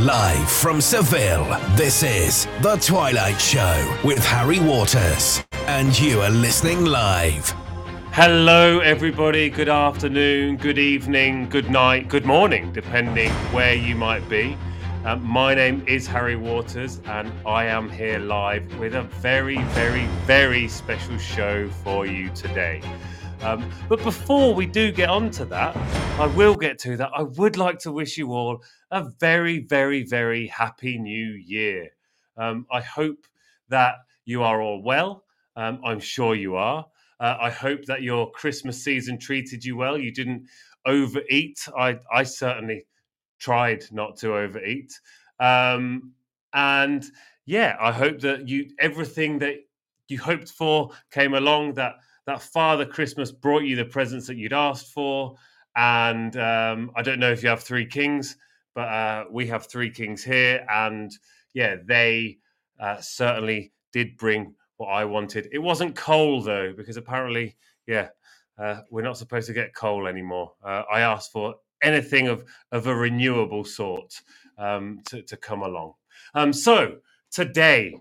Live from Seville, this is The Twilight Show with Harry Waters. And you are listening live. Hello, everybody. Good afternoon, good evening, good night, good morning, depending where you might be. Um, my name is Harry Waters, and I am here live with a very, very, very special show for you today. Um, but before we do get on to that, I will get to that. I would like to wish you all a very, very, very happy new year. Um, I hope that you are all well. Um, I'm sure you are. Uh, I hope that your Christmas season treated you well. You didn't overeat. I, I certainly tried not to overeat. Um, and yeah, I hope that you everything that you hoped for came along. That that Father Christmas brought you the presents that you'd asked for. And um, I don't know if you have three kings, but uh, we have three kings here. And yeah, they uh, certainly did bring what I wanted. It wasn't coal, though, because apparently, yeah, uh, we're not supposed to get coal anymore. Uh, I asked for anything of, of a renewable sort um, to, to come along. Um, so today,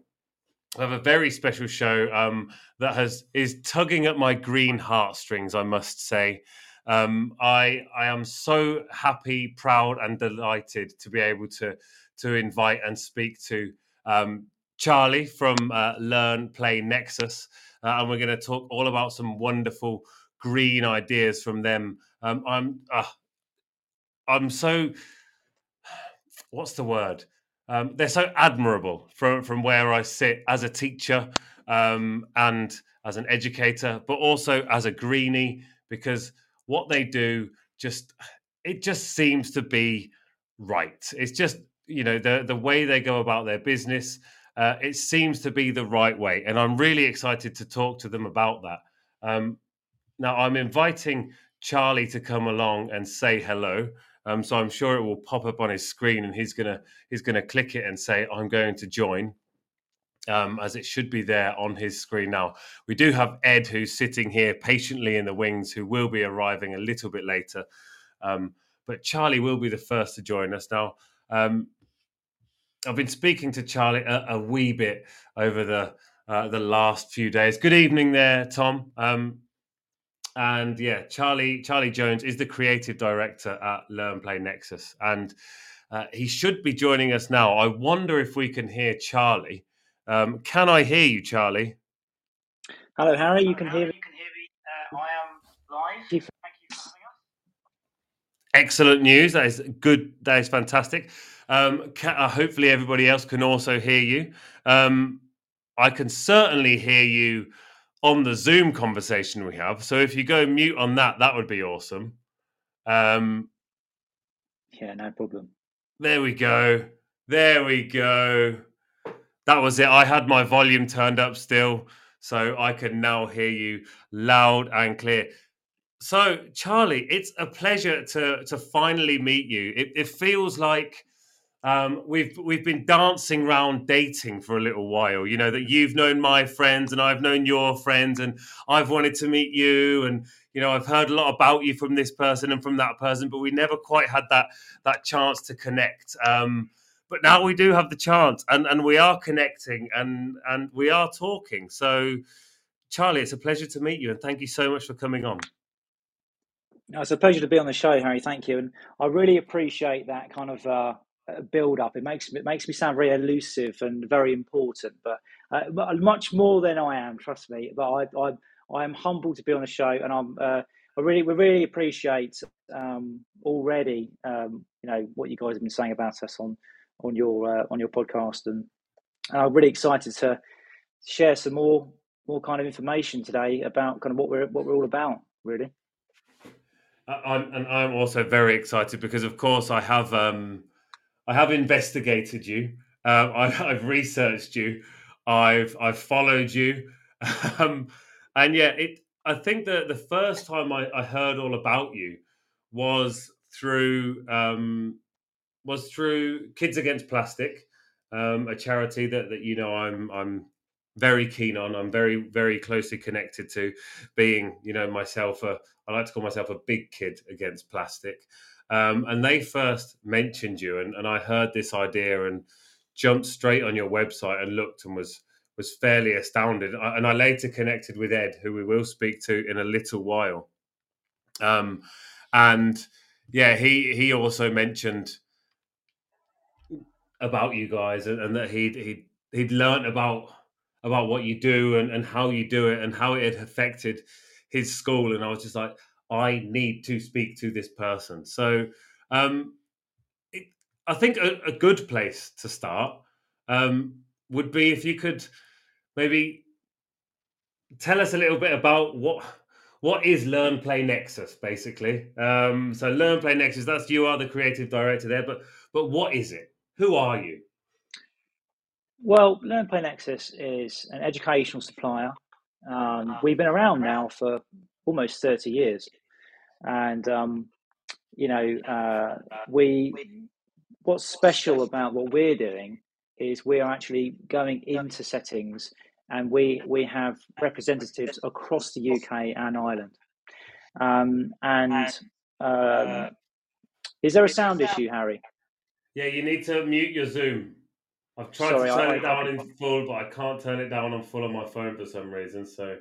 I have a very special show um, that has is tugging at my green heartstrings. I must say, um, I I am so happy, proud, and delighted to be able to to invite and speak to um, Charlie from uh, Learn Play Nexus, uh, and we're going to talk all about some wonderful green ideas from them. Um, I'm uh, I'm so what's the word? Um, they're so admirable from from where I sit as a teacher um, and as an educator, but also as a greenie because what they do just it just seems to be right. It's just you know the the way they go about their business. Uh, it seems to be the right way, and I'm really excited to talk to them about that. Um, now I'm inviting Charlie to come along and say hello. Um, so I'm sure it will pop up on his screen, and he's gonna he's gonna click it and say, "I'm going to join." Um, as it should be there on his screen now. We do have Ed, who's sitting here patiently in the wings, who will be arriving a little bit later. Um, but Charlie will be the first to join us now. Um, I've been speaking to Charlie a, a wee bit over the uh, the last few days. Good evening, there, Tom. And yeah, Charlie Charlie Jones is the creative director at Learn Play Nexus, and uh, he should be joining us now. I wonder if we can hear Charlie. Um, can I hear you, Charlie? Hello, Harry. You can hear me. You can hear me. Uh, I am live. Thank you for having us. Excellent news. That is good. That is fantastic. Um, ca uh, hopefully, everybody else can also hear you. Um, I can certainly hear you on the Zoom conversation we have. So if you go mute on that, that would be awesome. Um, Yeah, no problem. there we go. There we go. That was it. I had my volume turned up still, so I can now hear you loud and clear. So, Charlie, it's a pleasure to to finally meet you. It, it feels like um, we've we've been dancing around dating for a little while. You know that you've known my friends and I've known your friends, and I've wanted to meet you, and you know I've heard a lot about you from this person and from that person, but we never quite had that that chance to connect. Um, but now we do have the chance, and and we are connecting, and and we are talking. So, Charlie, it's a pleasure to meet you, and thank you so much for coming on. It's a pleasure to be on the show, Harry. Thank you, and I really appreciate that kind of uh, build up. It makes it makes me sound very elusive and very important, but uh, much more than I am. Trust me. But I I, I am humbled to be on the show, and I'm uh, I really we really appreciate um, already um, you know what you guys have been saying about us on on your uh, on your podcast, and, and I'm really excited to share some more more kind of information today about kind of what we're what we're all about, really. I'm, and I'm also very excited because, of course, I have um, I have investigated you. Uh, I, I've researched you. I've I've followed you, um, and yeah, it. I think that the first time I, I heard all about you was through um, was through Kids Against Plastic, um, a charity that that you know I'm I'm very keen on. I'm very very closely connected to, being you know myself a I like to call myself a big kid against plastic. Um, and they first mentioned you, and, and I heard this idea and jumped straight on your website and looked and was was fairly astounded. And I later connected with Ed, who we will speak to in a little while. Um, and yeah, he he also mentioned about you guys and, and that he'd he'd he'd learned about about what you do and, and how you do it and how it had affected his school. And I was just like, I need to speak to this person. So um, it, I think a, a, good place to start um, would be if you could maybe tell us a little bit about what what is Learn Play Nexus, basically. Um, so Learn Play Nexus, that's you are the creative director there, but but what is it? Who are you? Well, Learn Play Nexus is an educational supplier. Um, we've been around now for almost 30 years. And, um, you know, uh, we, what's special about what we're doing is we are actually going into settings and we, we have representatives across the UK and Ireland. Um, and um, is there a sound issue, Harry? Yeah, you need to mute your Zoom. I've tried Sorry, to turn I, it down I, in full, but I can't turn it down on full on my phone for some reason. So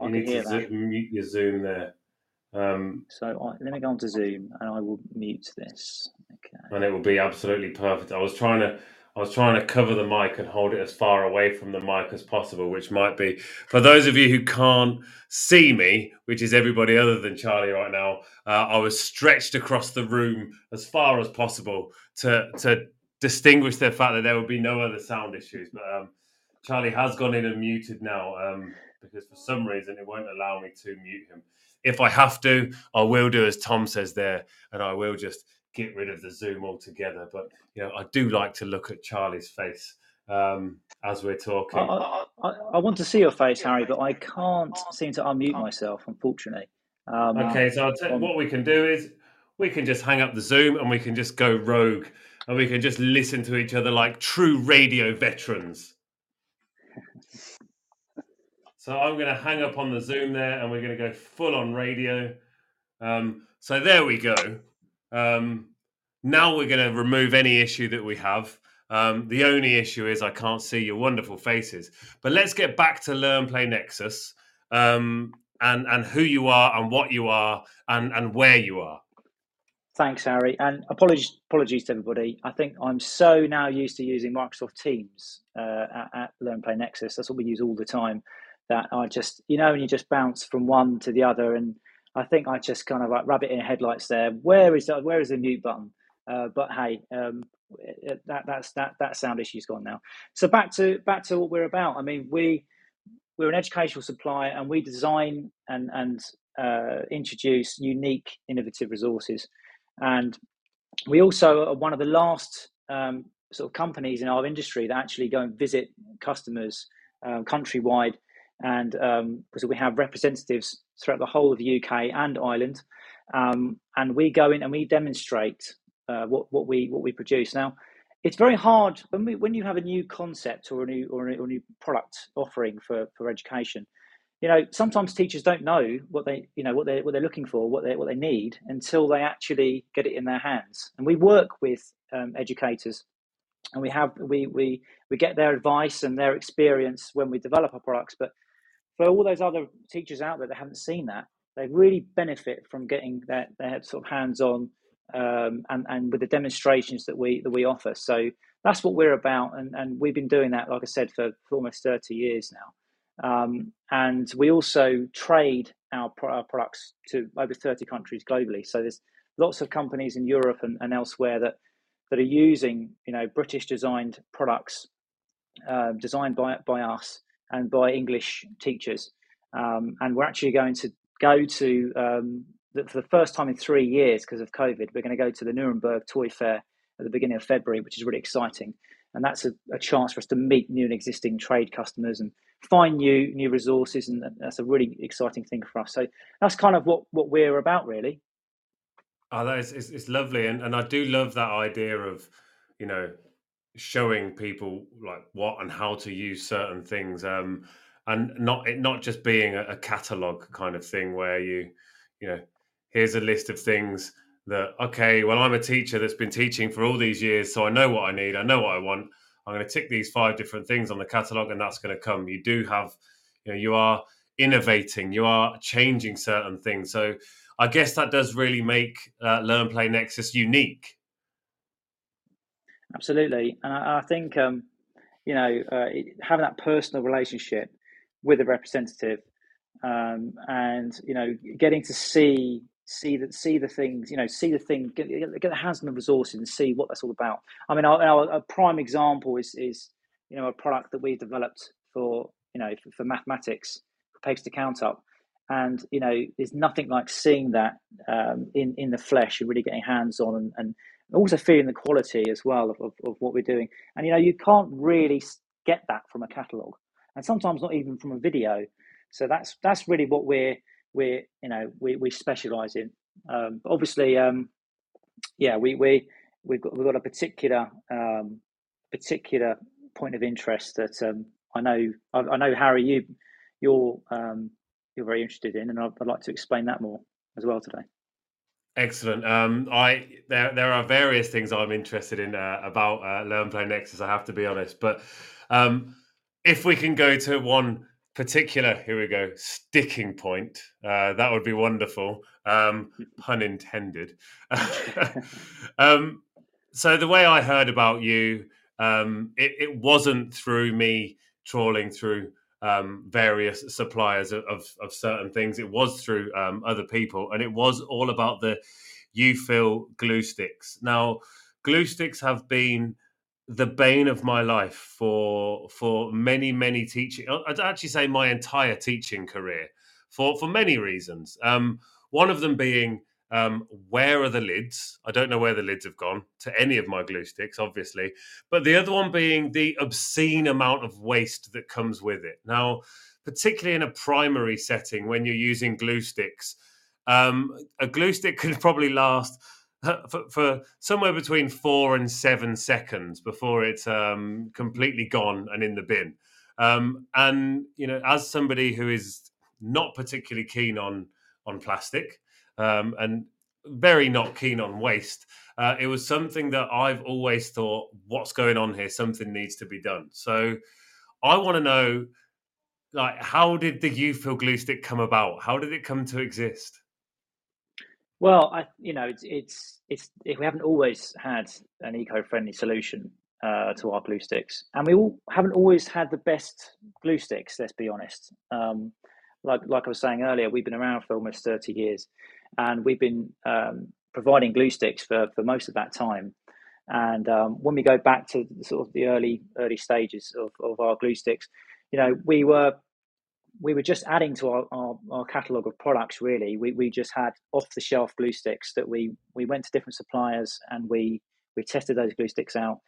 you need to mute your Zoom there. Um, so I, let me go on to Zoom, and I will mute this. Okay. And it will be absolutely perfect. I was trying to I was trying to cover the mic and hold it as far away from the mic as possible, which might be for those of you who can't see me, which is everybody other than Charlie right now. Uh, I was stretched across the room as far as possible to to distinguish the fact that there would be no other sound issues. But um, Charlie has gone in and muted now um, because for some reason it won't allow me to mute him. If I have to, I will do as Tom says there, and I will just get rid of the Zoom altogether. But you know, I do like to look at Charlie's face um, as we're talking. I, I, I, want to see your face, Harry, but I can't seem to unmute myself, unfortunately. Um, okay, so t- what we can do is we can just hang up the Zoom and we can just go rogue and we can just listen to each other like true radio veterans. so I'm going to hang up on the Zoom there and we're going to go full on radio. Um, so there we go. Um, now we're going to remove any issue that we have. Um, the only issue is I can't see your wonderful faces. But let's get back to Learn Play Nexus um, and and who you are and what you are and and where you are. Thanks, Harry, and apologies apologies to everybody. I think I'm so now used to using Microsoft Teams uh, at, at Learn Play Nexus. That's what we use all the time. That I just you know, and you just bounce from one to the other, and I think I just kind of like rabbit in headlights there. Where is that? Where is the mute button? Uh, but hey, um, that that's that that sound issue's gone now. So back to back to what we're about. I mean, we we're an educational supplier, and we design and and uh, introduce unique, innovative resources. And we also are one of the last um, sort of companies in our industry that actually go and visit customers um, countrywide. And um, because we have representatives throughout the whole of the UK and Ireland, um, and we go in and we demonstrate uh, what what we what we produce. Now, it's very hard when we when you have a new concept or a new or a, or a new product offering for for education you know sometimes teachers don't know what they you know what they what they're looking for what they what they need until they actually get it in their hands. And we work with um, educators and we have we we we get their advice and their experience when we develop our products. But for all those other teachers out there that haven't seen that they really benefit from getting their, their sort of hands on um, and and with the demonstrations that we that we offer so that's what we're about and and we've been doing that like i said for, for almost 30 years now um, and we also trade our, our, products to over 30 countries globally. So there's lots of companies in Europe and, and elsewhere that, that are using you know British designed products uh, designed by, by us and by English teachers. Um, and we're actually going to go to, um, the, for the first time in three years because of COVID, we're going to go to the Nuremberg Toy Fair at the beginning of February, which is really exciting. And that's a, a chance for us to meet new and existing trade customers and find new new resources, and that's a really exciting thing for us. So that's kind of what what we're about, really. Oh, that is it's, it's lovely, and and I do love that idea of you know showing people like what and how to use certain things, um, and not it not just being a, a catalog kind of thing where you you know here's a list of things that okay, well, I'm a teacher that's been teaching for all these years, so I know what I need, I know what I want. I'm going to tick these five different things on the catalog, and that's going to come. You do have, you know, you are innovating, you are changing certain things. So I guess that does really make uh, Learn Play Nexus unique. Absolutely, and I, I think um, you know uh, having that personal relationship with a representative, um, and you know getting to see see the see the things you know see the thing get, get the hands on the resources and see what that's all about. I mean, our, our, a prime example is is you know a product that we've developed for you know for, for mathematics for paper to count up and you know there's nothing like seeing that um, in in the flesh and really getting hands on and, and also feeling the quality as well of, of, of, what we're doing. And you know you can't really get that from a catalog and sometimes not even from a video. So that's that's really what we're we're you know we, we specialize in. Um, obviously um, yeah we we we've got we've got a particular um, particular point of interest that um, I know I, I know Harry you you're um, you're very interested in, and I'd, I'd like to explain that more as well today. Excellent. Um, I there there are various things I'm interested in uh, about uh, Learn Play Nexus. I have to be honest, but um, if we can go to one particular, here we go, sticking point, uh, that would be wonderful. Um, pun intended. um, so the way I heard about you, um, it, it wasn't through me trawling through um, various suppliers of, of, of, certain things. It was through um, other people, and it was all about the Eufil glue sticks. Now, glue sticks have been the bane of my life for for many many teaching. I'd actually say my entire teaching career for for many reasons. Um, one of them being um, where are the lids? I don't know where the lids have gone to any of my glue sticks, obviously. But the other one being the obscene amount of waste that comes with it. Now, particularly in a primary setting when you're using glue sticks, um, a glue stick could probably last for, for, somewhere between four and seven seconds before it's um, completely gone and in the bin. Um, and you know, as somebody who is not particularly keen on on plastic, um, and very not keen on waste. Uh, it was something that I've always thought, what's going on here? Something needs to be done. So I want to know, like, how did the Eufil glue stick come about? How did it come to exist? Well, I, you know, it's it's it's we haven't always had an eco-friendly solution uh, to our glue sticks, and we all haven't always had the best glue sticks. Let's be honest. Um, like like I was saying earlier, we've been around for almost thirty years, and we've been um, providing glue sticks for, for most of that time. And um, when we go back to sort of the early early stages of, of our glue sticks, you know, we were we were just adding to our, our, our catalogue of products. Really, we, we just had off the shelf glue sticks that we we went to different suppliers and we we tested those glue sticks out.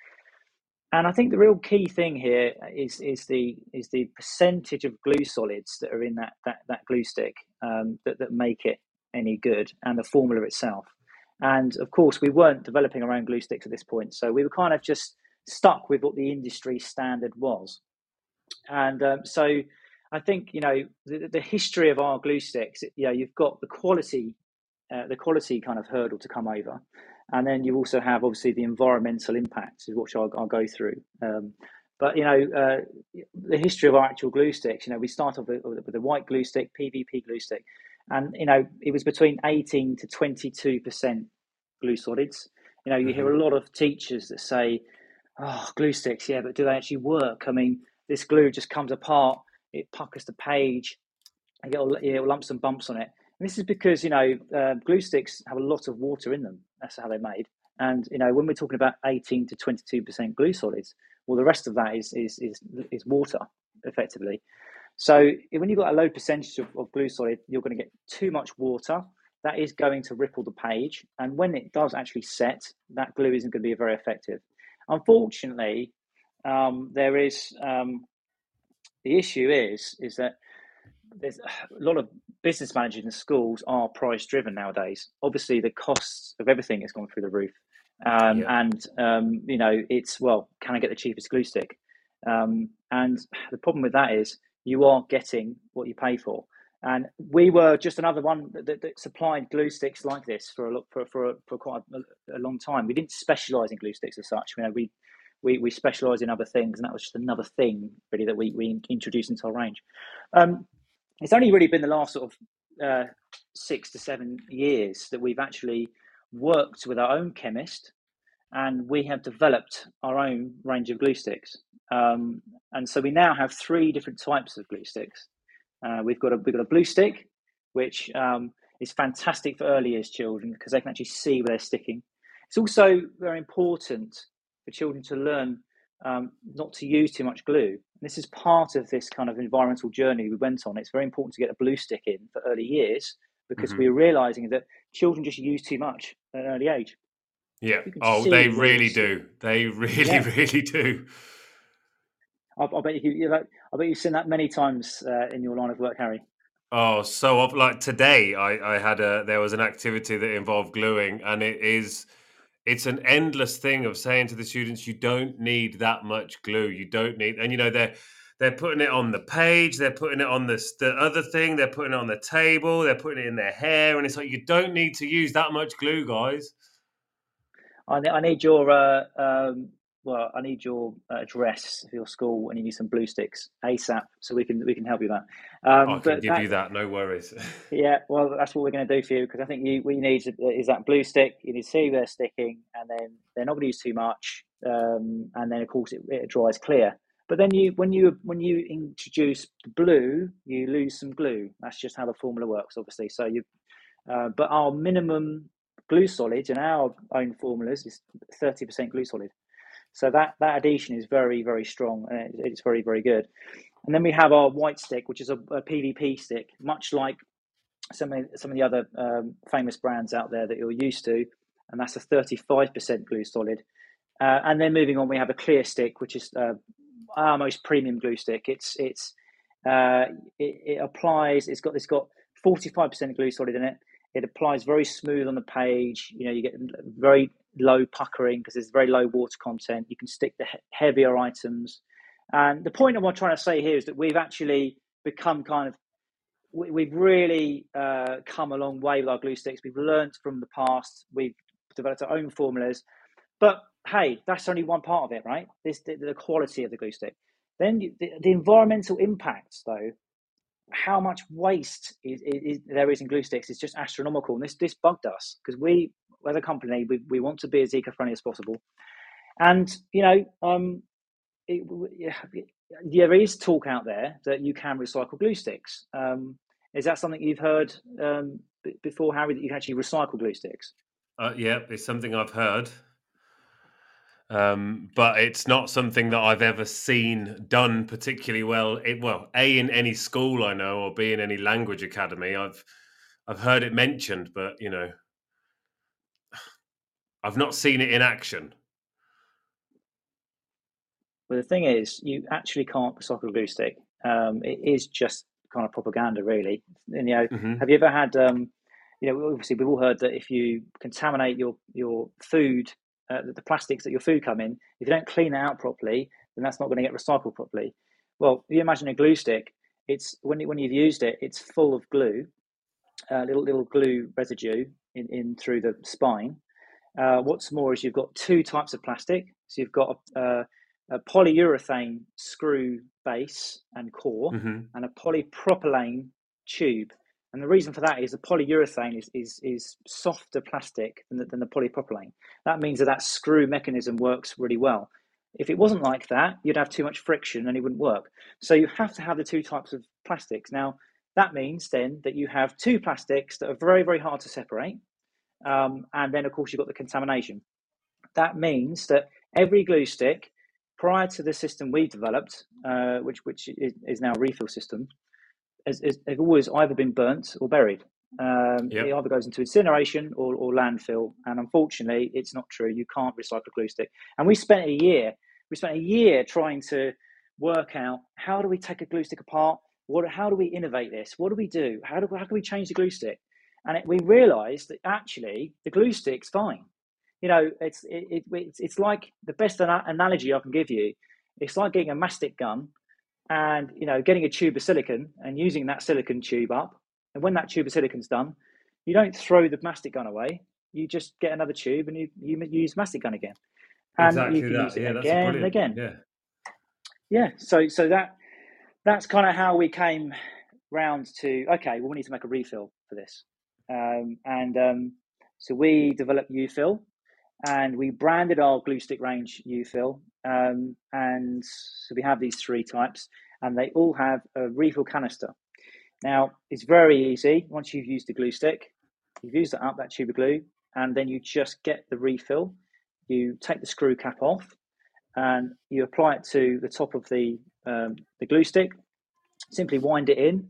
And I think the real key thing here is is the is the percentage of glue solids that are in that that, that glue stick um, that that make it any good and the formula itself. And of course, we weren't developing our own glue sticks at this point. So we were kind of just stuck with what the industry standard was. And um, so I think, you know, the, the, history of our glue sticks, you know, you've got the quality, uh, the quality kind of hurdle to come over. And then you also have obviously the environmental impacts, which I'll, I'll go through. Um, but you know, uh, the history of our actual glue sticks. You know, we start off with, with a white glue stick, PVP glue stick, and you know it was between 18 to 22 percent glue solids. You know you mm-hmm. hear a lot of teachers that say oh glue sticks yeah but do they actually work? I mean this glue just comes apart it puckers the page and get all, you know, lumps and bumps on it. And this is because you know uh, glue sticks have a lot of water in them. That's how they're made. And you know when we're talking about 18 to 22 percent glue solids well the rest of that is is is, is water effectively so when you've got a low percentage of, of glue solid, you're going to get too much water. That is going to ripple the page. And when it does actually set, that glue isn't going to be very effective. Unfortunately, um, there is um, the issue is is that there's a lot of business managers in schools are price driven nowadays. Obviously, the costs of everything has gone through the roof, um, yeah. and um, you know it's well, can I get the cheapest glue stick? Um, and the problem with that is you are getting what you pay for. And we were just another one that, that supplied glue sticks like this for a for for, for quite a, a, long time. We didn't specialize in glue sticks as such. You know, we we, we specialize in other things, and that was just another thing really that we, we introduced into our range. Um, it's only really been the last sort of uh, six to seven years that we've actually worked with our own chemist and we have developed our own range of glue sticks. Um, and so we now have three different types of glue sticks. Uh, we've got a we've got a blue stick, which um, is fantastic for early years children because they can actually see where they're sticking. It's also very important for children to learn um, not to use too much glue. And this is part of this kind of environmental journey we went on. It's very important to get a blue stick in for early years because mm-hmm. we're realizing that children just use too much at an early age. Yeah. Oh, they really do. They really, yeah. really do. I, I bet you, you I bet you've seen that many times uh, in your line of work, Harry. Oh, so like today, I, I had a there was an activity that involved gluing, and it is it's an endless thing of saying to the students, you don't need that much glue. You don't need, and you know they're they're putting it on the page, they're putting it on the the other thing, they're putting it on the table, they're putting it in their hair, and it's like you don't need to use that much glue, guys. I, I need your uh, um, well, I need your uh, address of your school, and you need some blue sticks ASAP, so we can we can help you with that. Um, I can give that, you that, no worries. yeah, well, that's what we're going to do for you because I think you what you need is that blue stick. You need to see they're sticking, and then they're not going to use too much, um, and then of course it, it dries clear. But then you when you when you introduce the blue, you lose some glue. That's just how the formula works, obviously. So you, uh, but our minimum glue solid in our own formulas is 30% glue solid. So that, that adhesion is very, very strong and it's very, very good. And then we have our white stick, which is a, a PVP stick, much like some of, some of the other um, famous brands out there that you're used to. And that's a 35% glue solid. Uh, and then moving on, we have a clear stick, which is uh, our most premium glue stick. It's it's uh, it, it, applies. It's got it's got 45% glue solid in it. It applies very smooth on the page. You know, you get very low puckering because there's very low water content. You can stick the he- heavier items. And the point I'm trying to say here is that we've actually become kind of we, have really uh, come a long way with our glue sticks. We've learned from the past. We've developed our own formulas. But hey, that's only one part of it, right? This the, the quality of the glue stick. Then the, the environmental impacts, though, how much waste is, is, there is in glue sticks is just astronomical. And this this bugged us because we, as a company, we, we want to be as eco friendly as possible. And you know, um, it, there is talk out there that you can recycle glue sticks. Um, is that something you've heard um, before, Harry? That you can actually recycle glue sticks? Uh, yeah, it's something I've heard. Um, but it's not something that I've ever seen done particularly well. It, well, a in any school I know, or b in any language academy. I've I've heard it mentioned, but you know, I've not seen it in action. Well, the thing is, you actually can't recycle glue stick. Um, it is just kind of propaganda, really. And, you know, mm-hmm. have you ever had? Um, you know, obviously, we've all heard that if you contaminate your your food uh, the plastics that your food come in, if you don't clean it out properly, then that's not going to get recycled properly. Well, if you imagine a glue stick, it's when when you've used it, it's full of glue, uh, little little glue residue in, in through the spine. Uh, what's more is you've got two types of plastic. So you've got a, a polyurethane screw base and core, mm-hmm. and a polypropylene tube. And the reason for that is the polyurethane is, is, is softer plastic than the, than the polypropylene. That means that that screw mechanism works really well. If it wasn't like that, you'd have too much friction and it wouldn't work. So you have to have the two types of plastics. Now, that means then that you have two plastics that are very, very hard to separate. Um, and then, of course, you've got the contamination. That means that every glue stick, prior to the system we developed, uh, which, which is, is now a refill system, has, has, have always either been burnt or buried. Um, yep. It either goes into incineration or, or, landfill. And unfortunately, it's not true. You can't recycle glue stick. And we spent a year. We spent a year trying to work out how do we take a glue stick apart. What? How do we innovate this? What do we do? How do how can we change the glue stick? And it, we realised that actually the glue stick's fine. You know, it's it, it, it's it's like the best analogy I can give you. It's like getting a mastic gun and you know getting a tube of silicon and using that silicon tube up and when that tube of silicon's done you don't throw the mastic gun away you just get another tube and you, you use mastic gun again and exactly you can that. use it Yeah, again and again Yeah. yeah so so that that's kind of how we came round to okay well we need to make a refill for this um, and um, so we developed ufill and we branded our glue stick range ufill um, and so we have these three types and they all have a refill canister. Now it's very easy. Once you've used the glue stick you've used it up that tube of glue and then you just get the refill. You take the screw cap off and you apply it to the top of the um, the glue stick simply wind it in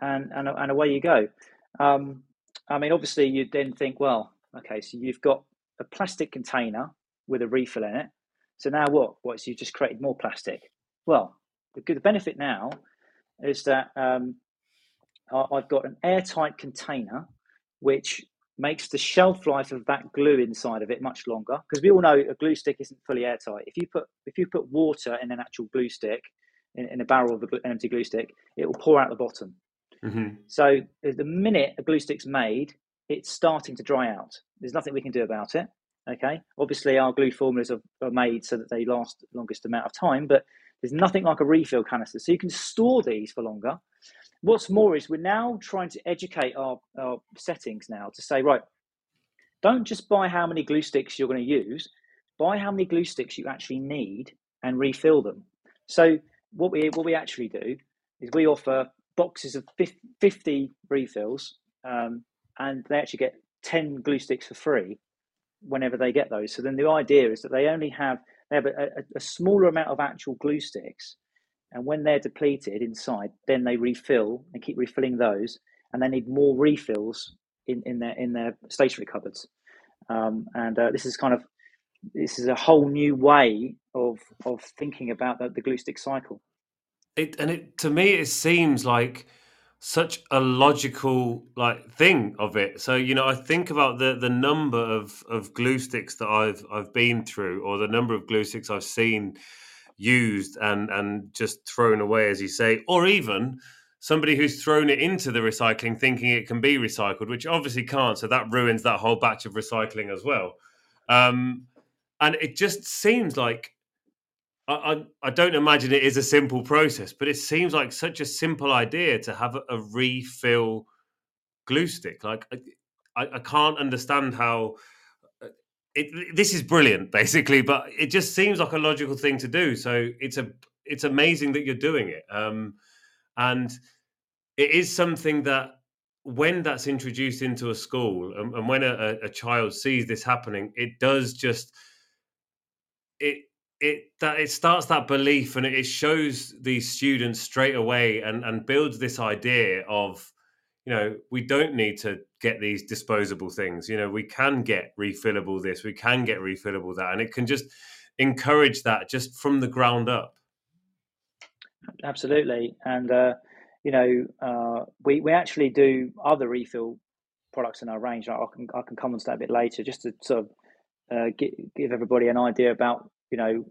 and and, and away you go um, i mean obviously you'd then think well okay so you've got a plastic container with a refill in it. So now what? What so you've just created more plastic? Well the good benefit now is that um, i've got an airtight container which makes the shelf life of that glue inside of it much longer. Because we all know a glue stick isn't fully airtight. If you put if you put water in an actual glue stick in, in a barrel of an empty glue stick it will pour out the bottom Mm-hmm. so the minute a glue stick's made it's starting to dry out. There's nothing we can do about it okay? Obviously our glue formulas are, are made so that they last the longest amount of time but there's nothing like a refill canister. So you can store these for longer. What's more is we're now trying to educate our, our settings now to say, right, don't just buy how many glue sticks you're going to use, buy how many glue sticks you actually need and refill them. So what we what we actually do is we offer boxes of 50 refills um, and they actually get 10 glue sticks for free whenever they get those. So then the idea is that they only have they have a, a, a smaller amount of actual glue sticks and when they're depleted inside, then they refill and keep refilling those, and they need more refills in, in their in their stationery cupboards. Um, and uh, this is kind of this is a whole new way of of thinking about the, the glue stick cycle. It and it to me it seems like such a logical like thing of it. So you know, I think about the the number of of glue sticks that I've I've been through, or the number of glue sticks I've seen used and and just thrown away, as you say, or even somebody who's thrown it into the recycling thinking it can be recycled, which obviously can't. So that ruins that whole batch of recycling as well. Um, and it just seems like I, I, don't imagine it is a simple process, but it seems like such a simple idea to have a, a refill glue stick. Like I, I can't understand how it, this is brilliant, basically, but it just seems like a logical thing to do. So it's a it's amazing that you're doing it, um, and it is something that when that's introduced into a school and, and when a, a, child sees this happening, it does just it it that it starts that belief and it shows these students straight away and and builds this idea of you know, we don't need to get these disposable things. You know, we can get refillable this, we can get refillable that, and it can just encourage that just from the ground up. Absolutely, and uh, you know, uh, we we actually do other refill products in our range. I can I can come on to that a bit later, just to sort of uh, give, give everybody an idea about you know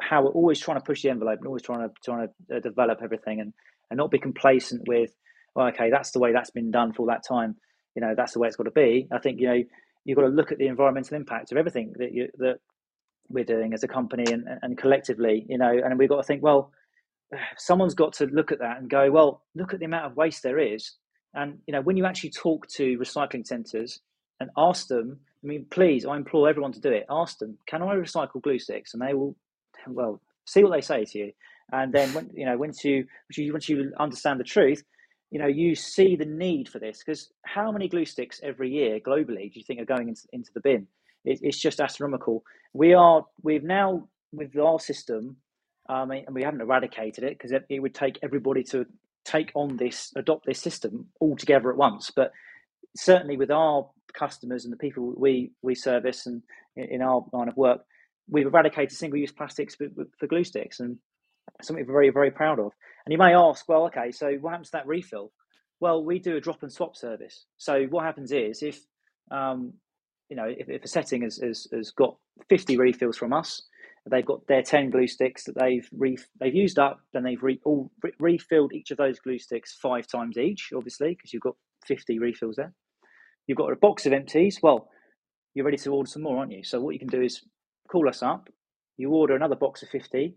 how we're always trying to push the envelope and always trying to trying to uh, develop everything and and not be complacent with well, okay, that's the way that's been done for all that time. You know, that's the way it's got to be. I think you know you've got to look at the environmental impact of everything that you, that we're doing as a company and, and collectively. You know, and we've got to think, well, someone's got to look at that and go, well, look at the amount of waste there is. And you know, when you actually talk to recycling centres and ask them, I mean, please, I implore everyone to do it. Ask them, can I recycle glue sticks? And they will, well, see what they say to you. And then when you know, once you once you, once you understand the truth, you know you see the need for this because how many glue sticks every year globally do you think are going into, into the bin it, it's just astronomical we are we've now with our system um, and we haven't eradicated it because it, it, would take everybody to take on this adopt this system all together at once but certainly with our customers and the people we we service and in our line of work we've eradicated single-use plastics for, glue sticks and something we're very very proud of and you may ask, well, okay, so what happens to that refill? Well, we do a drop and swap service. So what happens is if um, you know if, if a setting has, has, has got 50 refills from us, They've got their 10 glue sticks that they've re- they've used up, then they've re- all re- refilled each of those glue sticks five times each, obviously, because you've got 50 refills there. You've got a box of empties. Well, you're ready to order some more, aren't you? So what you can do is call us up. You order another box of 50.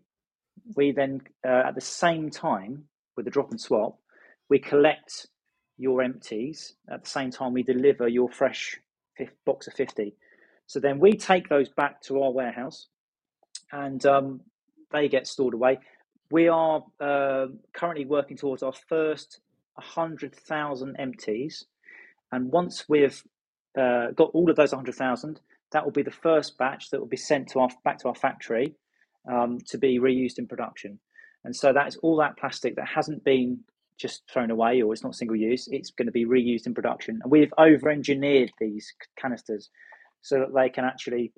We then, uh, at the same time, with the drop and swap, we collect your empties. At the same time, we deliver your fresh box of 50. So then we take those back to our warehouse and um, they get stored away. We are uh, currently working towards our first 100,000 empties. And once we've uh, got all of those 100,000, that will be the first batch that will be sent to our back to our factory um, to be reused in production. And so that's all that plastic that hasn't been just thrown away or it's not single use. It's going to be reused in production. And we've over engineered these canisters so that they can actually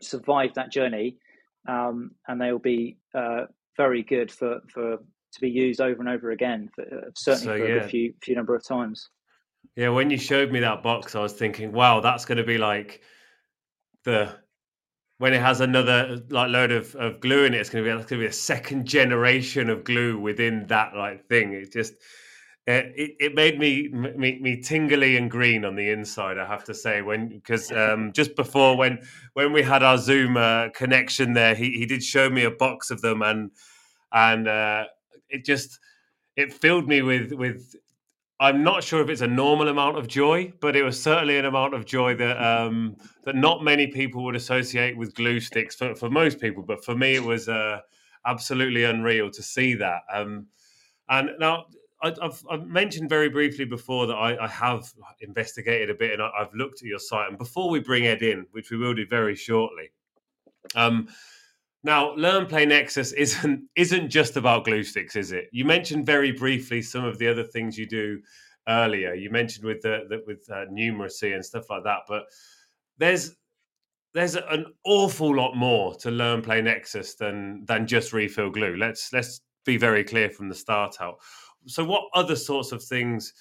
survive that journey um, and they'll be uh, very good for, for to be used over and over again, for, uh, certainly so, for yeah. a few few number of times. Yeah, when you showed me that box, I was thinking, wow, that's going to be like the when it has another like load of, of glue in it, it's going to be going to be a second generation of glue within that like thing. It just it, it made me, me me tingly and green on the inside. I have to say when because um, just before when when we had our Zoom uh, connection there, he, he did show me a box of them and and uh, it just it filled me with with I'm not sure if it's a normal amount of joy, but it was certainly an amount of joy that um, that not many people would associate with glue sticks for, for most people. But for me, it was uh, absolutely unreal to see that. Um, and now I, have I've mentioned very briefly before that I, I have investigated a bit and I, have looked at your site. And before we bring Ed in, which we will do very shortly, um, now, Learn Play Nexus isn't isn't just about glue sticks, is it? You mentioned very briefly some of the other things you do earlier. You mentioned with the, the with uh, numeracy and stuff like that, but there's there's an awful lot more to Learn Play Nexus than than just refill glue. Let's let's be very clear from the start out. So, what other sorts of things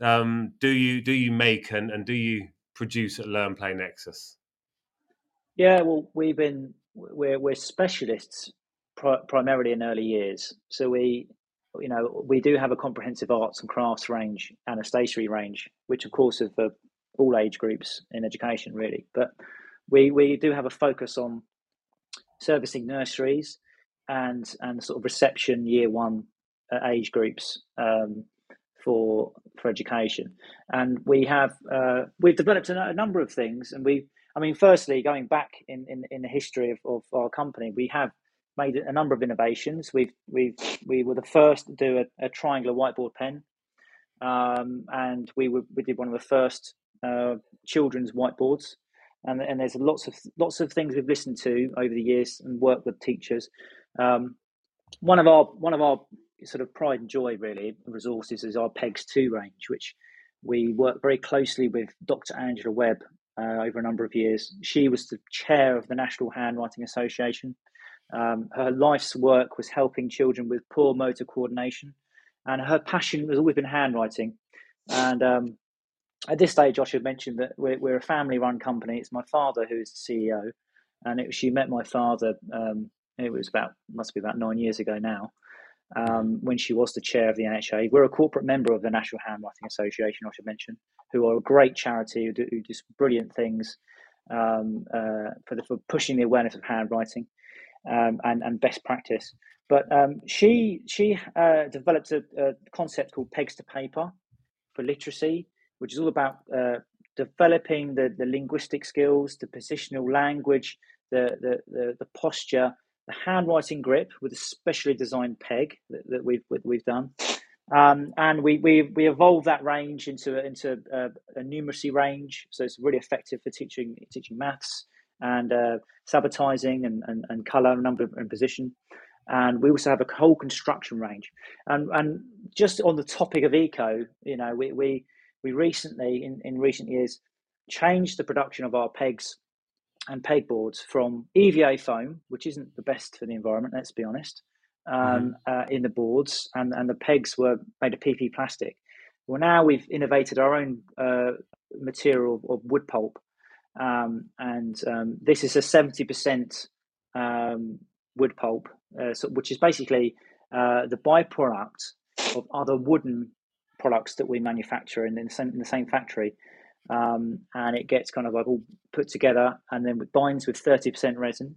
um, do you do you make and, and do you produce at Learn Play Nexus? Yeah, well, we've been we're we're specialists primarily in early years. So we, you know, we do have a comprehensive arts and crafts range and a stationery range, which of course are for all age groups in education, really. But we we do have a focus on servicing nurseries and and sort of reception year one uh, age groups um, for for education. And we have uh, we've developed a number of things, and we I mean, firstly, going back in, in, in the history of, of our company, we have made a number of innovations. We've we've we were the first to do a, a triangular whiteboard pen, um, and we were we did one of the first uh, children's whiteboards. And, and there's lots of lots of things we've listened to over the years and worked with teachers. Um, one of our one of our sort of pride and joy really resources is our Pegs Two range, which we work very closely with Dr. Angela Webb uh, over a number of years. She was the chair of the National Handwriting Association. Um, her life's work was helping children with poor motor coordination, and her passion has always been handwriting. And um, at this stage, I should mention that we're, we're a family-run company. It's my father who is the CEO, and it, she met my father. Um, it was about must be about nine years ago now, um, when she was the chair of the NHA. We're a corporate member of the National Handwriting Association, I should mention, who are a great charity who do, who do brilliant things um, uh, for, the, for pushing the awareness of handwriting um, and, and best practice. But um, she she uh, developed a, a, concept called Pegs to Paper for literacy, which is all about uh, developing the, the linguistic skills, the positional language, the, the, the, the posture, handwriting grip with a specially designed peg that, that we've we've done, um, and we, we we evolved that range into into a, a, numeracy range, so it's really effective for teaching teaching maths and uh, and, and, and color, number and position. And we also have a whole construction range. And and just on the topic of eco, you know, we we, we recently in, in recent years changed the production of our pegs and pegboards from EVA foam, which isn't the best for the environment, let's be honest, um, mm-hmm. uh, in the boards, and, and the pegs were made of PP plastic. Well, now we've innovated our own uh, material of wood pulp, um, and um, this is a 70% um, wood pulp, uh, so, which is basically uh, the byproduct of other wooden products that we manufacture in, in, the, same, in the same factory. Um, and it gets kind of like all put together and then it binds with 30% resin.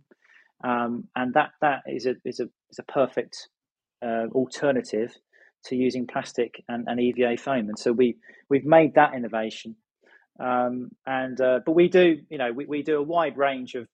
Um, and that, that is, a, is, a, is a perfect uh, alternative to using plastic and, and EVA foam. And so we, we've made that innovation. Um, and uh, but we do, you know, we, we do a wide range of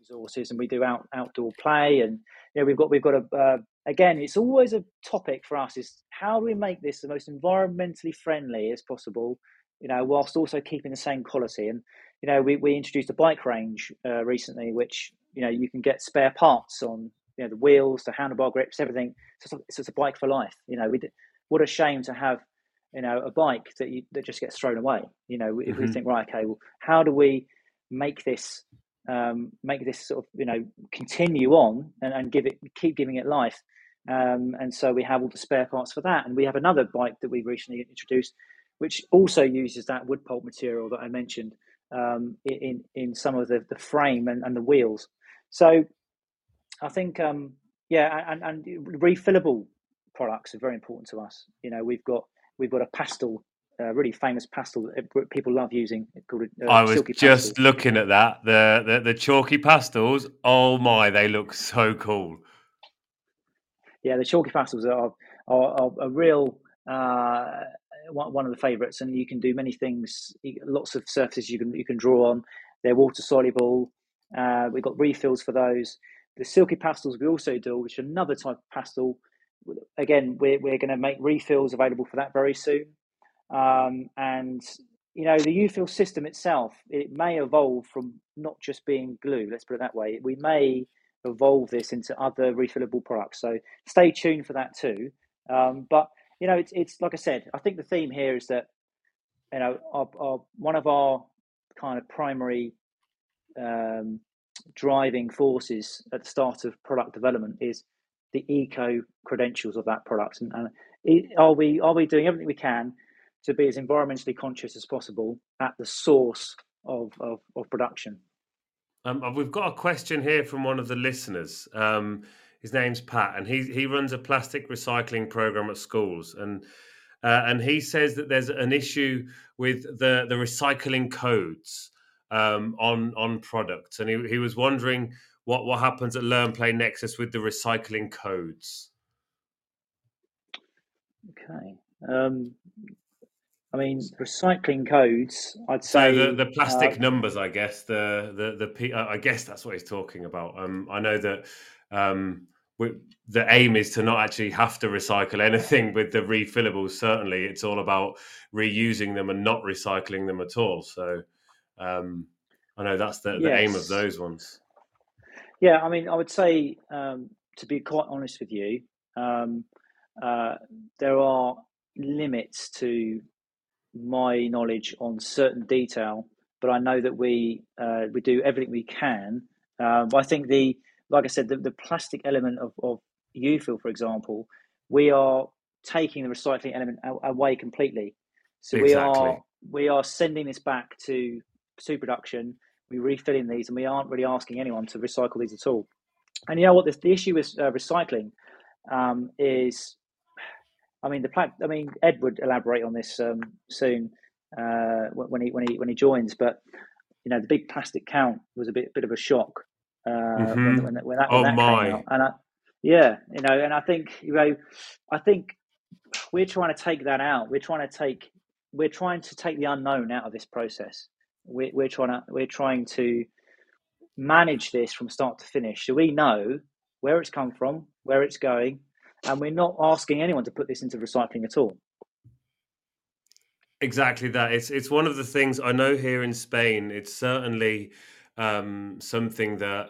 resources, and we do out, outdoor play, and you know, we've got we've got a uh, again, it's always a topic for us is how do we make this the most environmentally friendly as possible, you know, whilst also keeping the same quality. And you know, we, we introduced a bike range uh, recently, which you know you can get spare parts on, you know, the wheels, the handlebar grips, everything. So it's, it's a bike for life. You know, we did, what a shame to have you know a bike that you, that just gets thrown away. You know, if mm-hmm. we think right, okay, well, how do we make this um, make this sort of you know continue on and, and give it keep giving it life um, and so we have all the spare parts for that. And we have another bike that we recently introduced, which also uses that wood pulp material that I mentioned um, in in some of the, the frame and, and the wheels. So I think um, yeah, and, and refillable products are very important to us. You know, we've got we've got a pastel a really famous pastel that people love using. Called, uh, I was just pastel. looking at that the, the the chalky pastels. Oh my, they look so cool yeah, the chalky pastels are are, are a real uh, one of the favourites, and you can do many things. Lots of surfaces you can you can draw on. They're water soluble. Uh, we've got refills for those. The silky pastels we also do, which is another type of pastel. Again, we're we're going to make refills available for that very soon. Um, and you know the UFill system itself, it may evolve from not just being glue. Let's put it that way. We may evolve this into other refillable products. So stay tuned for that too. Um, but you know, it's it's like I said. I think the theme here is that you know, our, our one of our kind of primary um, driving forces at the start of product development is the eco credentials of that product, and, and it, are we are we doing everything we can to be as environmentally conscious as possible at the source of, of, of production? Um, we've got a question here from one of the listeners. Um, his name's Pat, and he he runs a plastic recycling program at schools, and uh, and he says that there's an issue with the the recycling codes um, on on products, and he he was wondering what what happens at Learn Play Nexus with the recycling codes. Okay. Um, I mean, recycling codes. I'd say so the, the plastic uh, numbers. I guess the the the I guess that's what he's talking about. Um, I know that um, the aim is to not actually have to recycle anything with the refillables. Certainly, it's all about reusing them and not recycling them at all. So, um, I know that's the, the yes. aim of those ones. Yeah, I mean, I would say um, to be quite honest with you, um, uh, there are limits to my knowledge on certain detail, but I know that we uh, we do everything we can. Um, I think the like I said, the, the plastic element of, of UFill, for example, we are taking the recycling element away completely. So exactly. we are we are sending this back to to production. We're refilling these, and we aren't really asking anyone to recycle these at all. And you know what? The, the issue with uh, recycling um, is I mean, the plant. I mean, Ed would elaborate on this um, soon uh, when he when he when he joins. But you know, the big plastic count was a bit bit of a shock uh, mm-hmm. when, when, when, that, when oh that my. came out. And I, yeah, you know, and I think you know, I think we're trying to take that out. We're trying to take we're trying to take the unknown out of this process. We're, we're trying to we're trying to manage this from start to finish, so we know where it's come from, where it's going, and we're not asking anyone to put this into recycling at all. Exactly that. It's it's one of the things I know here in Spain. It's certainly um, something that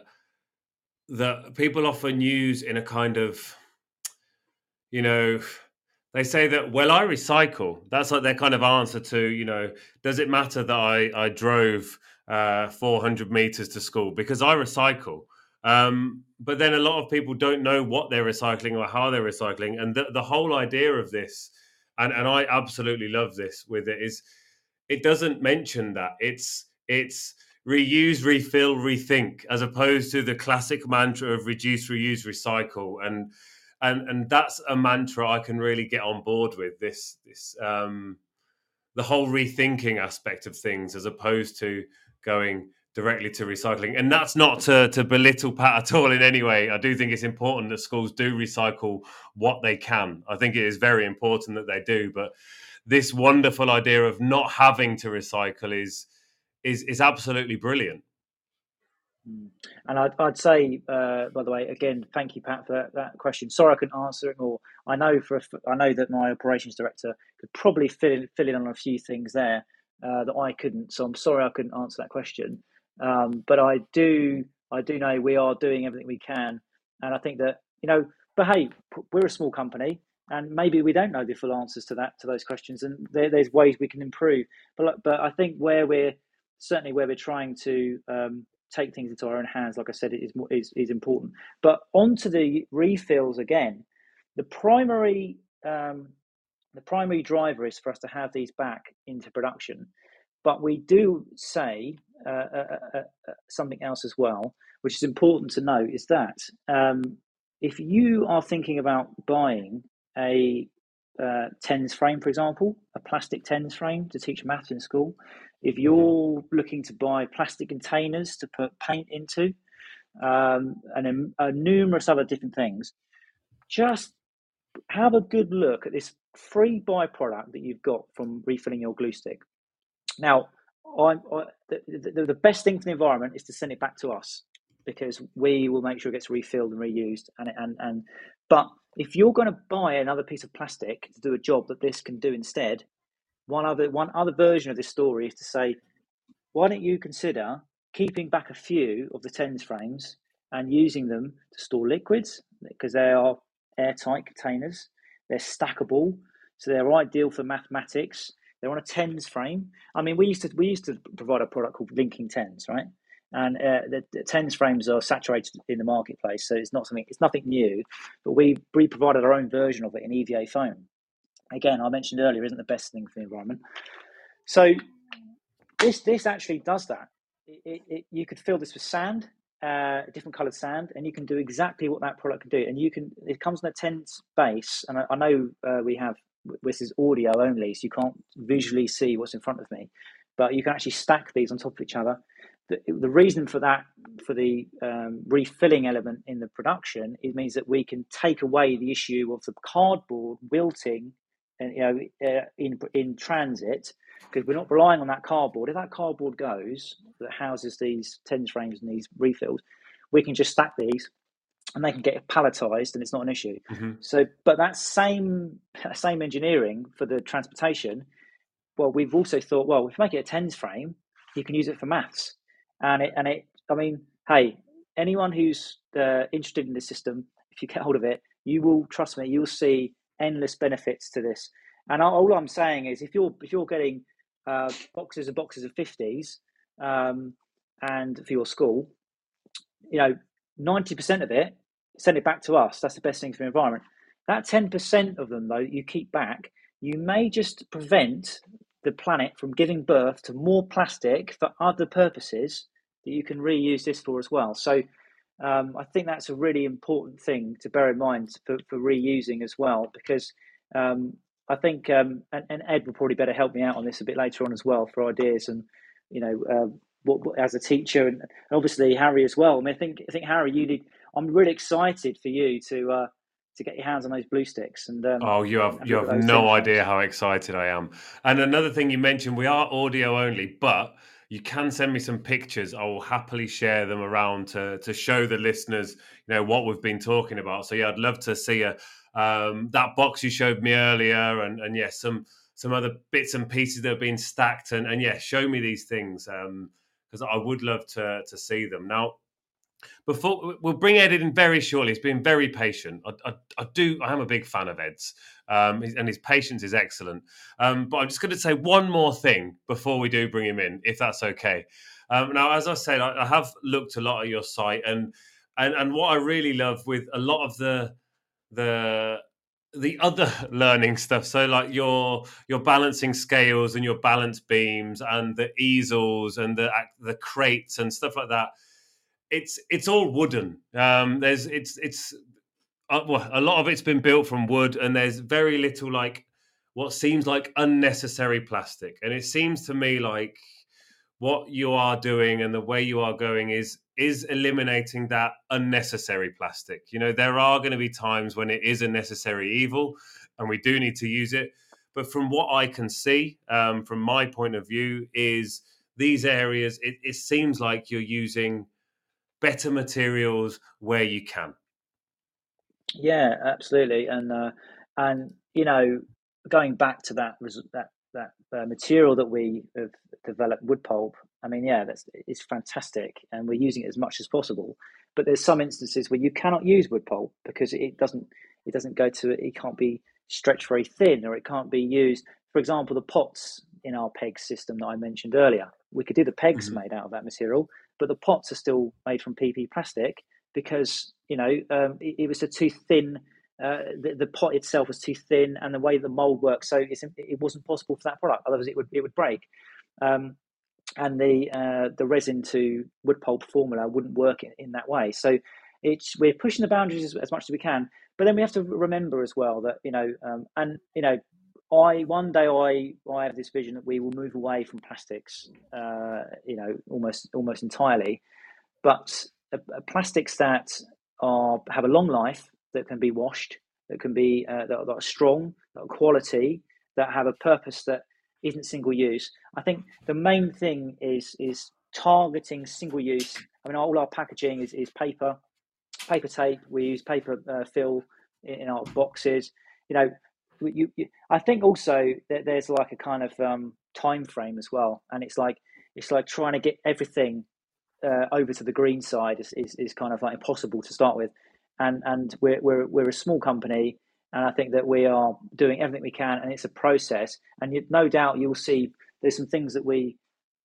that people often use in a kind of, you know, they say that well I recycle. That's like their kind of answer to you know, does it matter that I I drove uh, 400 meters to school because I recycle. Um, but then a lot of people don't know what they're recycling or how they're recycling. And the, the whole idea of this, and, and I absolutely love this with it, is it doesn't mention that. It's it's reuse, refill, rethink, as opposed to the classic mantra of reduce, reuse, recycle. And and and that's a mantra I can really get on board with. This this um, the whole rethinking aspect of things, as opposed to going directly to recycling. And that's not to, to belittle Pat at all in any way. I do think it's important that schools do recycle what they can. I think it is very important that they do. But this wonderful idea of not having to recycle is is is absolutely brilliant. Hmm. And I'd, I'd say, uh, by the way, again, thank you, Pat, for that, that, question. Sorry, I couldn't answer it more. I know for I know that my operations director could probably fill in, fill in on a few things there uh, that I couldn't. So I'm sorry I couldn't answer that question. Um, but I do I do know we are doing everything we can, and I think that you know, but hey, we're a small company and maybe we don't know the full answers to that to those questions and there, there's ways we can improve but but i think where we're certainly where we're trying to um, take things into our own hands like i said is, is is important. But onto the refills again. The primary um, the primary driver is for us to have these back into production. But we do say uh, uh, uh, uh something else as well which is important to note is that um, if you are thinking about buying a uh, tens frame, for example, a plastic tens frame to teach maths in school, if you're looking to buy plastic containers to put paint into, um, and a, a numerous other different things, just have a good look at this free byproduct that you've got from refilling your glue stick. Now, I, I, the, the, the, best thing for the environment is to send it back to us because we will make sure it gets refilled and reused. And and and but if you're going to buy another piece of plastic to do a job that this can do instead, one other one other version of this story is to say, why don't you consider keeping back a few of the tens frames and using them to store liquids because they are airtight containers, they're stackable, so they're ideal for mathematics. They're on a tens frame. I mean, we used to we used to provide a product called Linking Tens, right? and uh, the, the tens frames are saturated in the marketplace, so it's not something it's nothing new. But we we provided our own version of it in EVA foam. Again, I mentioned earlier, isn't the best thing for the environment. So this this actually does that. It, it, it, you could fill this with sand, uh, different coloured sand, and you can do exactly what that product can do. And you can it comes in a tens base, and I, I know uh, we have this is audio only, so you can't visually see what's in front of me, but you can actually stack these on top of each other the, the reason for that, for the um, refilling element in the production, it means that we can take away the issue of the cardboard wilting, and you know, uh, in in transit, because we're not relying on that cardboard. If that cardboard goes that houses these tens frames and these refills, we can just stack these and they can get palletized and it's not an issue. Mm-hmm. So, but that same same engineering for the transportation, well, we've also thought, well, if you make it a tens frame, you can use it for maths and it and it. I mean, hey, anyone who's uh, interested in this system, if you get hold of it, you will trust me. You'll see endless benefits to this. And all I'm saying is, if you're if you're getting uh, boxes and boxes of fifties, um, and for your school, you know, ninety percent of it, send it back to us. That's the best thing for the environment. That ten percent of them, though, you keep back, you may just prevent the planet from giving birth to more plastic for other purposes that you can reuse this for as well. So um, I think that's a really important thing to bear in mind for, for reusing as well, because um, I think, um, and, and, Ed will probably better help me out on this a bit later on as well for ideas and, you know, uh, what, what, as a teacher and, obviously Harry as well. I mean, I think, I think Harry, you did, I'm really excited for you to, uh, to get your hands on those blue sticks and um, oh you have you have no idea how excited i am and another thing you mentioned we are audio only but you can send me some pictures. I will happily share them around to to show the listeners, you know, what we've been talking about. So yeah, I'd love to see a um, that box you showed me earlier, and and yes, yeah, some some other bits and pieces that have been stacked, and and yeah, show me these things because um, I would love to to see them. Now, before we'll bring Ed in very shortly. He's been very patient. I, I, I do. I am a big fan of Ed's, um, and his patience is excellent. Um, but I'm just going to say one more thing before we do bring him in, if that's okay. Um, now, as I said, I, I, have looked a lot at your site, and and and what I really love with a lot of the the the other learning stuff so like your your balancing scales and your balance beams and the easels and the the crates and stuff like that it's it's all wooden um there's it's it's uh, well, a lot of it's been built from wood and there's very little like what seems like unnecessary plastic and it seems to me like what you are doing and the way you are going is is eliminating that unnecessary plastic. You know, there are going to be times when it is a necessary evil and we do need to use it. But from what I can see, um, from my point of view, is these areas, it, it seems like you're using better materials where you can. Yeah, absolutely. And, uh, and you know, going back to that, that, that uh, material that we have developed, wood pulp, I mean, yeah, that's it's fantastic, and we're using it as much as possible. But there's some instances where you cannot use wood pulp because it doesn't it doesn't go to it can't be stretched very thin, or it can't be used. For example, the pots in our peg system that I mentioned earlier, we could do the pegs mm-hmm. made out of that material, but the pots are still made from PP plastic because you know um, it, it, was a too thin. Uh, the, the, pot itself was too thin, and the way the mold works, so it wasn't possible for that product. Otherwise, it would it would break. Um, and the uh, the resin to wood pulp formula wouldn't work in, in that way. So it's we're pushing the boundaries as, as, much as we can, but then we have to remember as well that you know, um, and you know, I one day I I have this vision that we will move away from plastics, uh, you know, almost almost entirely, but plastics that are have a long life that can be washed, that can be uh, that, that, are strong, that are quality, that have a purpose that isn't single use. I think the main thing is is targeting single use. I mean, all our packaging is, is paper, paper tape. We use paper uh, fill in, our boxes. You know, you, you, I think also that there's like a kind of um, time frame as well, and it's like it's like trying to get everything uh, over to the green side is, is, is kind of like impossible to start with, and and we're we're we're a small company and I think that we are doing everything we can, and it's a process. And you, no doubt you'll see there's some things that we,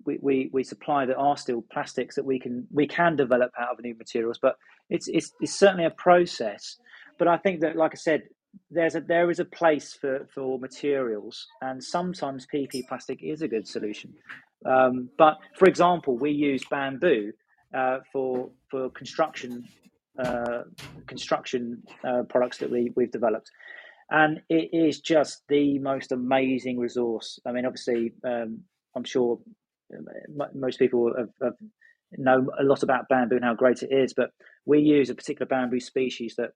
we we we supply that are still plastics that we can we can develop out of new materials. But it's it's, it's certainly a process. But I think that, like I said, there's a there is a place for for materials, and sometimes PP plastic is a good solution. Um, but for example, we use bamboo uh, for for construction uh, construction uh, products that we, we've developed. And it is just the most amazing resource. I mean, obviously, um, I'm sure uh, most people have, have know a lot about bamboo and how great it is, but we use a particular bamboo species that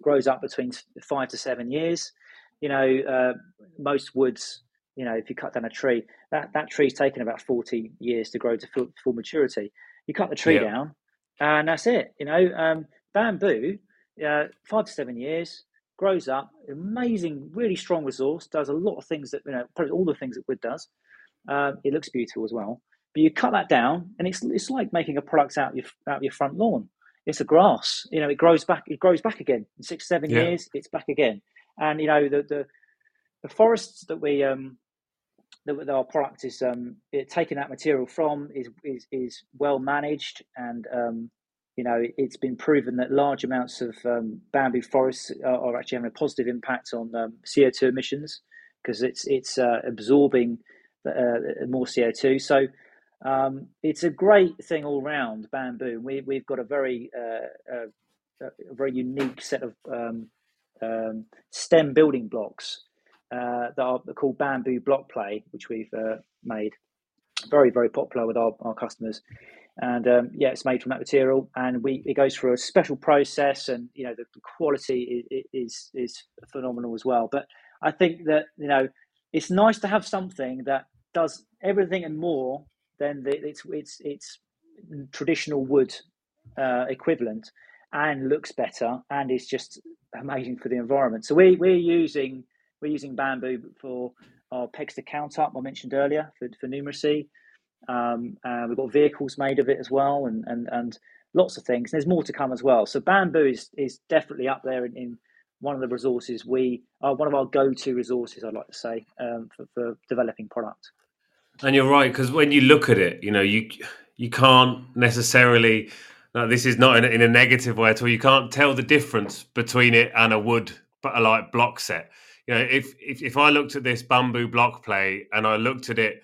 grows up between five to seven years. You know, uh, most woods, you know, if you cut down a tree, that, that tree's taken about 40 years to grow to full, full maturity. You cut the tree yeah. down, and that's it. You know, um, bamboo, uh, five to seven years, grows up, amazing, really strong resource, does a lot of things that you know, probably all the things that wood does. Um, it looks beautiful as well. But you cut that down, and it's it's like making a product out of your out of your front lawn. It's a grass, you know. It grows back. It grows back again in six, seven yeah. years. It's back again, and you know the the, the forests that we um, that our product is um, taking that material from is is, is well managed and um, you know it's been proven that large amounts of um, bamboo forests are, are, actually having a positive impact on um, CO2 emissions because it's it's uh, absorbing uh, more CO2 so um, it's a great thing all round bamboo we, we've got a very uh, uh a very unique set of um, um, stem building blocks uh, that are called bamboo block play, which we've uh, made very very popular with our, our customers. And um, yeah, it's made from that material, and we it goes through a special process, and you know the, the quality is, is is phenomenal as well. But I think that you know it's nice to have something that does everything and more than the, it's it's it's traditional wood uh, equivalent and looks better and is just amazing for the environment. So we we're using we're using bamboo for our pegs to count up, I mentioned earlier, for, for numeracy. Um, uh, we've got vehicles made of it as well, and, and, and lots of things. There's more to come as well. So bamboo is, is definitely up there in, in one of the resources we are one of our go-to resources. I'd like to say um, for, for developing product. And you're right because when you look at it, you know you you can't necessarily. No, this is not in a, in a negative way at all. You can't tell the difference between it and a wood but a like block set. You know, if, if if I looked at this bamboo block play and I looked at it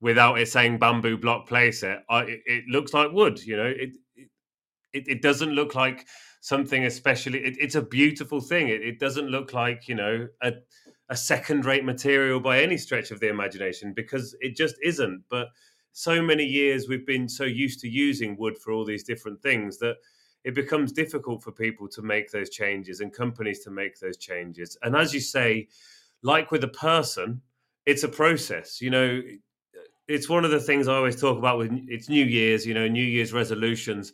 without it saying bamboo block play set, I, it, it looks like wood. You know, it, it it doesn't look like something especially. It, it's a beautiful thing. It, it doesn't look like you know a a second rate material by any stretch of the imagination because it just isn't. But so many years we've been so used to using wood for all these different things that it becomes difficult for people to make those changes and companies to make those changes. And as you say, like with a person, it's a process. You know, it's one of the things I always talk about with it's New Year's, you know, New Year's resolutions.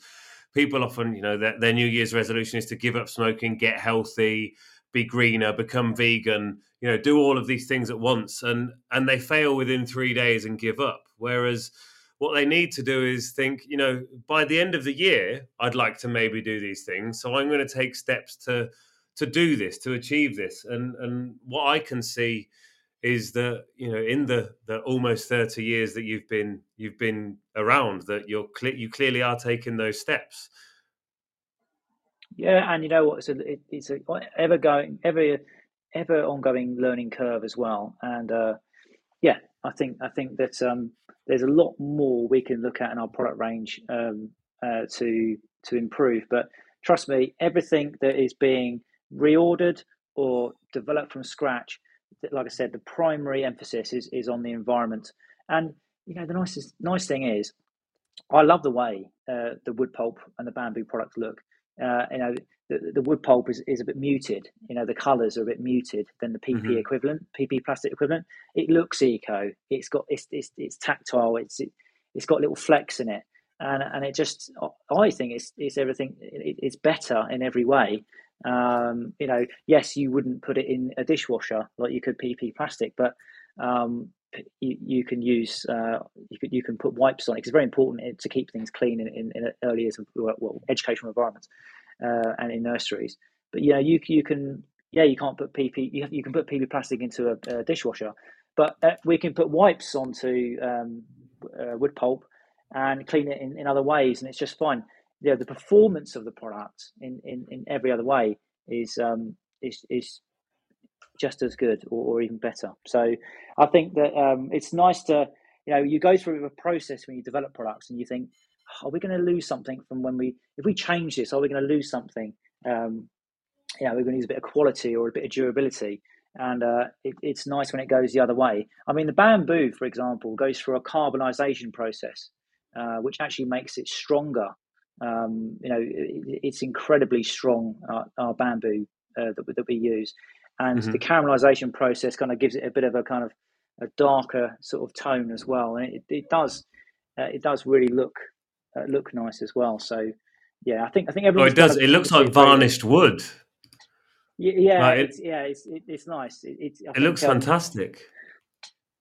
People often, you know, their, their New Year's resolution is to give up smoking, get healthy, be greener, become vegan, you know, do all of these things at once, and and they fail within three days and give up. Whereas what they need to do is think, you know, by the end of the year, I'd like to maybe do these things, so I'm going to take steps to to do this, to achieve this, and and what I can see is that you know in the the almost 30 years that you've been you've been around that you're cle- you clearly are taking those steps yeah, and you know what? It's a it's a ever going, ever ever ongoing learning curve as well. And uh, yeah, I think I think that um, there's a lot more we can look at in our product range um, uh, to to improve. But trust me, everything that is being reordered or developed from scratch, like I said, the primary emphasis is is on the environment. And you know, the nicest nice thing is, I love the way uh, the wood pulp and the bamboo products look uh, you know, the, the wood pulp is, is a bit muted. You know, the colours are a bit muted than the PP mm-hmm. equivalent, PP plastic equivalent. It looks eco. It's got it's it's, it's tactile. It's it, has got little flecks in it, and and it just I think it's it's everything. It, it's better in every way. Um, you know, yes, you wouldn't put it in a dishwasher like you could PP plastic, but um, you, you can use uh, you can you can put wipes on it. It's very important to keep things clean in, in, in early years of well, educational environments uh, and in nurseries. But yeah, you you can yeah you can't put PP you, you can put PP plastic into a, a dishwasher, but uh, we can put wipes onto um, uh, wood pulp and clean it in, in other ways, and it's just fine. Yeah, the performance of the product in, in, in every other way is um, is is just as good or, or even better. So I think that um, it's nice to, you know, you go through a process when you develop products and you think, are we going to lose something from when we, if we change this, are we going to lose something? Um, you know, we're going to lose a bit of quality or a bit of durability. And uh, it, it's nice when it goes the other way. I mean, the bamboo, for example, goes through a carbonization process, uh, which actually makes it stronger. Um, you know, it, it's incredibly strong, uh, our bamboo uh, that, that we use and mm-hmm. the caramelization process kind of gives it a bit of a kind of a darker sort of tone as well, and it, it does uh, it does really look uh, look nice as well. So yeah, I think I think everyone. Oh, it does. It looks like varnished wood. Yeah, yeah, like it's, it, yeah, it's it, it's nice. It, it, it looks um, fantastic.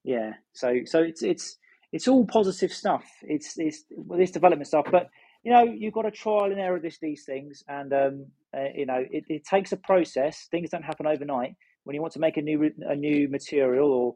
Yeah, so so it's it's it's all positive stuff. It's it's well, this development stuff, but you know, you've got to trial and error this these things, and um, uh, you know, it, it takes a process. Things don't happen overnight. When you want to make a new a new material, or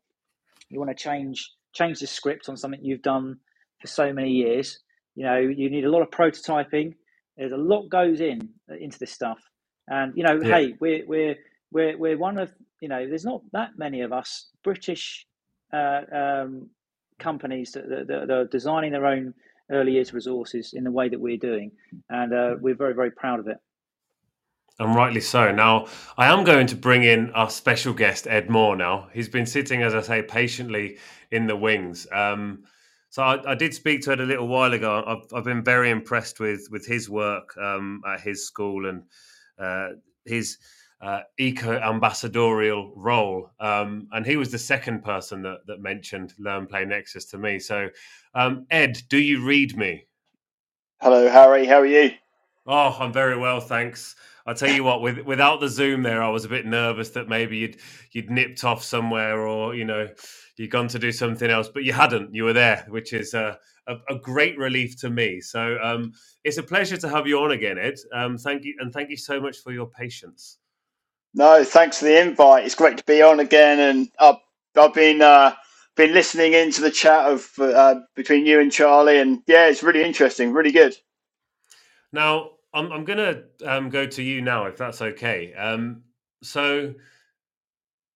you want to change change the script on something you've done for so many years, you know, you need a lot of prototyping. There's a lot goes in uh, into this stuff, and you know, yeah. hey, we're we're we're we're one of you know, there's not that many of us British uh, um, companies that, that, that are designing their own early years resources in the way that we're doing, and uh, we're very very proud of it. And rightly so. Now, I am going to bring in our special guest, Ed Moore. Now, he's been sitting, as I say, patiently in the wings. Um, so I, I, did speak to Ed a little while ago. I've, I've been very impressed with with his work um, at his school and uh, his uh, eco ambassadorial role. Um, and he was the second person that, that mentioned Learn Play Nexus to me. So, um, Ed, do you read me? Hello, Harry. How are you? Oh, I'm very well, thanks. I'll tell you what, with, without the Zoom there, I was a bit nervous that maybe you'd you'd nipped off somewhere or you know you'd gone to do something else, but you hadn't. You were there, which is a, a, a great relief to me. So um, it's a pleasure to have you on again, Ed. Um, thank you, and thank you so much for your patience. No, thanks for the invite. It's great to be on again, and I've, I've been uh, been listening into the chat of uh, between you and Charlie, and yeah, it's really interesting, really good. Now, I'm, I'm to um, go to you now, if that's okay. Um, so,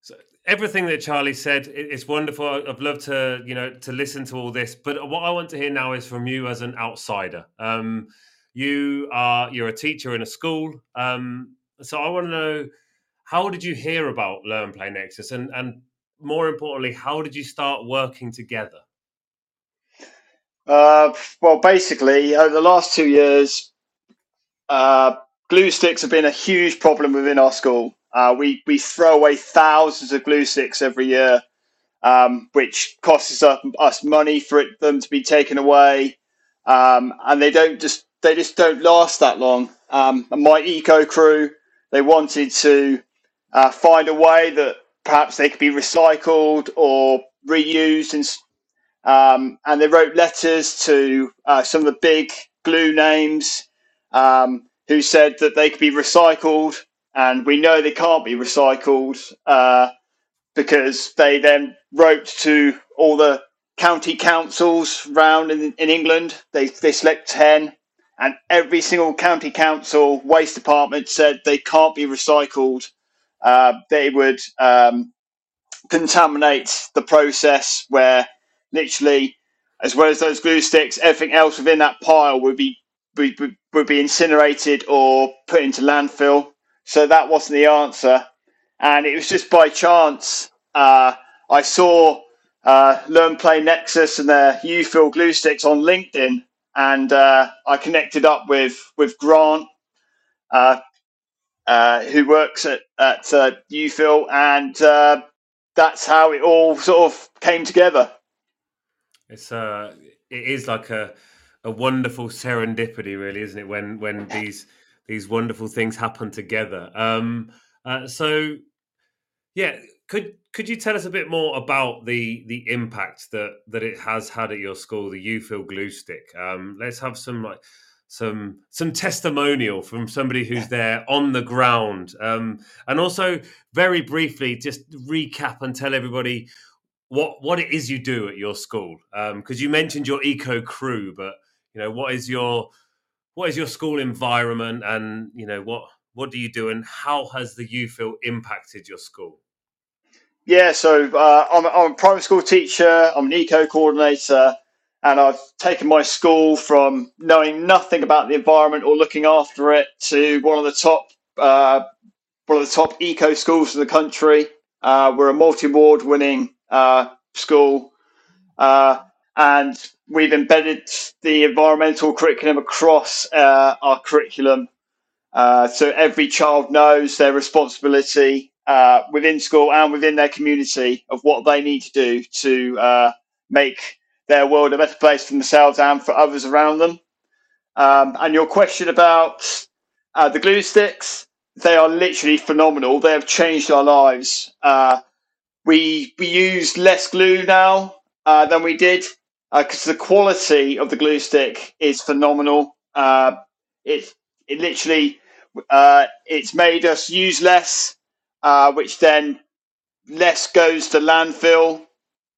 so everything that Charlie said, it's wonderful. I'd love to, you know, to listen to all this. But what I want to hear now is from you as an outsider. Um, you are you're a teacher in a school. Um, so I want to know how did you hear about Learn Play Nexus, and and more importantly, how did you start working together? Uh, well, basically, over the last two years, uh, glue sticks have been a huge problem within our school. Uh, we we throw away thousands of glue sticks every year, um, which costs us, us money for it, them to be taken away, um, and they don't just they just don't last that long. Um, my eco crew they wanted to uh, find a way that perhaps they could be recycled or reused, and um, and they wrote letters to uh, some of the big glue names um, who said that they could be recycled, and we know they can't be recycled uh, because they then wrote to all the county councils round in, in England. They they select ten, and every single county council waste department said they can't be recycled. Uh, they would um, contaminate the process where literally, as well as those glue sticks, everything else within that pile would be would, would be incinerated or put into landfill. So that wasn't the answer, and it was just by chance uh, I saw uh, Learn Play Nexus and their UFill glue sticks on LinkedIn, and uh, I connected up with with Grant, uh, uh, who works at at uh, UFill, and that's how it all sort of came together. It's uh, it is like a a wonderful serendipity, really, isn't it? When when these these wonderful things happen together. Um, uh, so, yeah, could could you tell us a bit more about the the impact that that it has had at your school, the UFill glue stick? Um, let's have some like some some testimonial from somebody who's there on the ground, um, and also very briefly, just recap and tell everybody what what it is you do at your school because um, you mentioned your eco crew but you know what is your what is your school environment and you know what what do you do and how has the UFill impacted your school? Yeah so uh, I'm, I'm, a primary school teacher i'm an eco coordinator and i've taken my school from knowing nothing about the environment or looking after it to one of the top uh, one of the top eco schools in the country. Uh, we're a multi-award winning uh, school, uh, and we've embedded the environmental curriculum across uh, our curriculum. Uh, so every child knows their responsibility uh, within school and within their community of what they need to do to uh, make their world a better place for themselves and for others around them. Um, and your question about the glue sticks, they are literally phenomenal. They have changed our lives. Uh, we we use less glue now uh, than we did because uh, the quality of the glue stick is phenomenal. Uh, it it literally uh, it's made us use less, uh, which then less goes to landfill,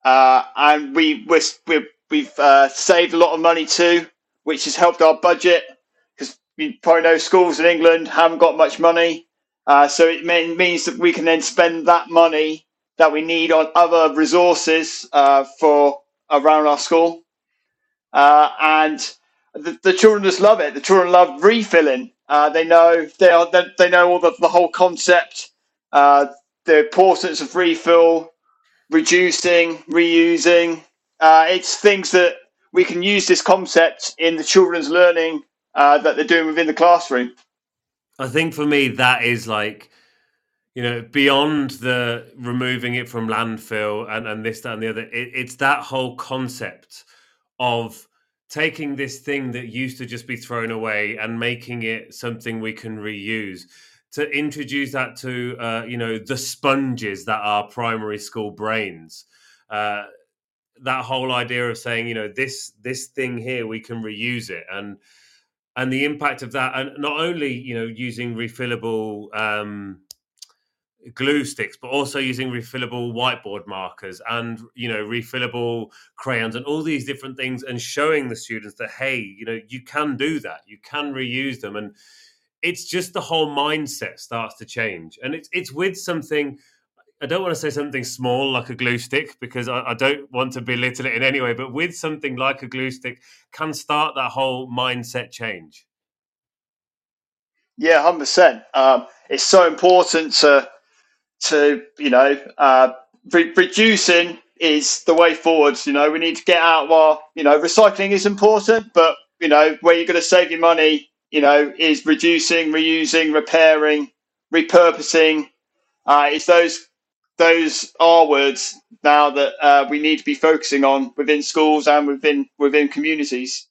uh, and we we we've saved a lot of money too, which has helped our budget because you probably know schools in England haven't got much money. so it means that we can then spend that money that we need on other resources uh, for around our school. Uh, and the, the, children just love it. The children love refilling. Uh, they know they are they, they know all the, the whole concept, uh, the importance of refill, reducing, reusing. Uh, it's things that we can use this concept in the children's learning uh, that they're doing within the classroom. I think for me that is like you know, beyond the removing it from landfill and, and this, that, and the other, it, it's that whole concept of taking this thing that used to just be thrown away and making it something we can reuse to introduce that to uh, you know the sponges that are primary school brains uh, that whole idea of saying you know this this thing here we can reuse it. And and the impact of that and not only you know using refillable um, glue sticks, but also using refillable whiteboard markers and you know refillable crayons and all these different things, and showing the students that hey, you know you can do that, you can reuse them, and it's just the whole mindset starts to change, and it's it's with something. I don't want to say something small like a glue stick because I, I, don't want to belittle it in any way, but with something like a glue stick can start that whole mindset change. Yeah, hundred um, percent. It's so important to to you know uh, re- reducing is the way forward. You know, we need to get out while you know recycling is important, but you know where you're going to save your money, you know, is reducing, reusing, repairing, repurposing. Uh, it's those those R words now that uh, we need to be focusing on within schools and within within communities.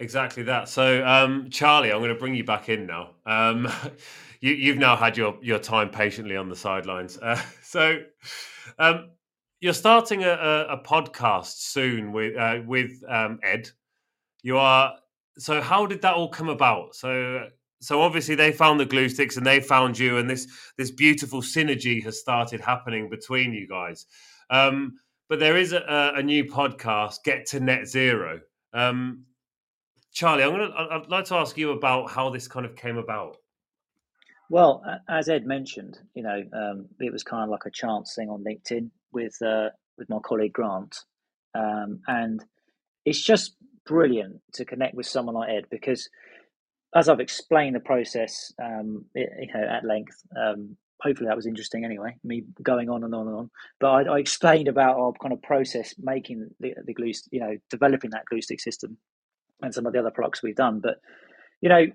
Exactly that. So, um, Charlie, I'm going to bring you back in now. Um, you, have now had your, your time patiently on the sidelines. Uh, so, um, you're starting a, a, a, podcast soon with uh, with um, Ed. You are. So, how did that all come about? So, so obviously they found the glue sticks and they found you, and this this beautiful synergy has started happening between you guys. Um, but there is a, a, new podcast, Get to Net Zero. Um, Charlie, I'm gonna. I'd like to ask you about how this kind of came about. Well, as Ed mentioned, you know, um, it was kind of like a chance thing on LinkedIn with uh, with my colleague Grant, um, and it's just brilliant to connect with someone like Ed because, as I've explained the process, um, it, you know, at length. Um, hopefully, that was interesting. Anyway, me going on and on and on, but I, I explained about our kind of process making the, the glue, you know, developing that glue stick system and some of the other products we've done. But you know,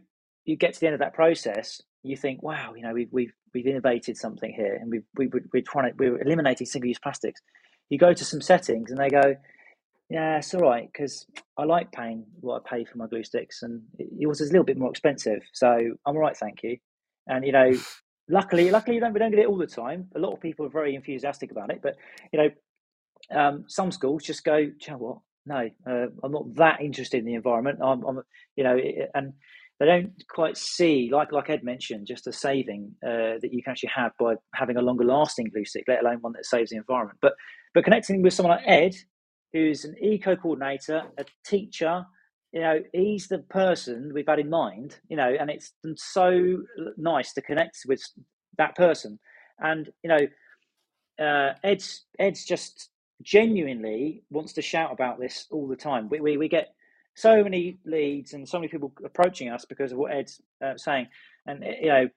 you get to the end of that process, you think, wow, you know, we've we've we've innovated something here, and we've we, we're trying to we're eliminating single-use plastics. You go to some settings, and they go, yeah, it's all right because I like paying what I pay for my glue sticks, and yours is a little bit more expensive, so I'm all right, thank you. And you know, luckily, luckily, don't, we don't get it all the time. A lot of people are very enthusiastic about it, but you know, um, some schools just go, you know what, no, uh, I'm not that interested in the environment. I'm, I'm you know, and they don't quite see, like like Ed mentioned, just a saving uh, that you can actually have by having a longer lasting glue stick, let alone one that saves the environment. But but connecting with someone like Ed, who's an eco coordinator, a teacher, you know, he's the person we've had in mind, you know, and it's so nice to connect with that person. And you know, uh, Ed's Ed's just genuinely wants to shout about this all the time. We, we, we get so many leads and so many people approaching us because of what Ed's uh, saying. And, you know,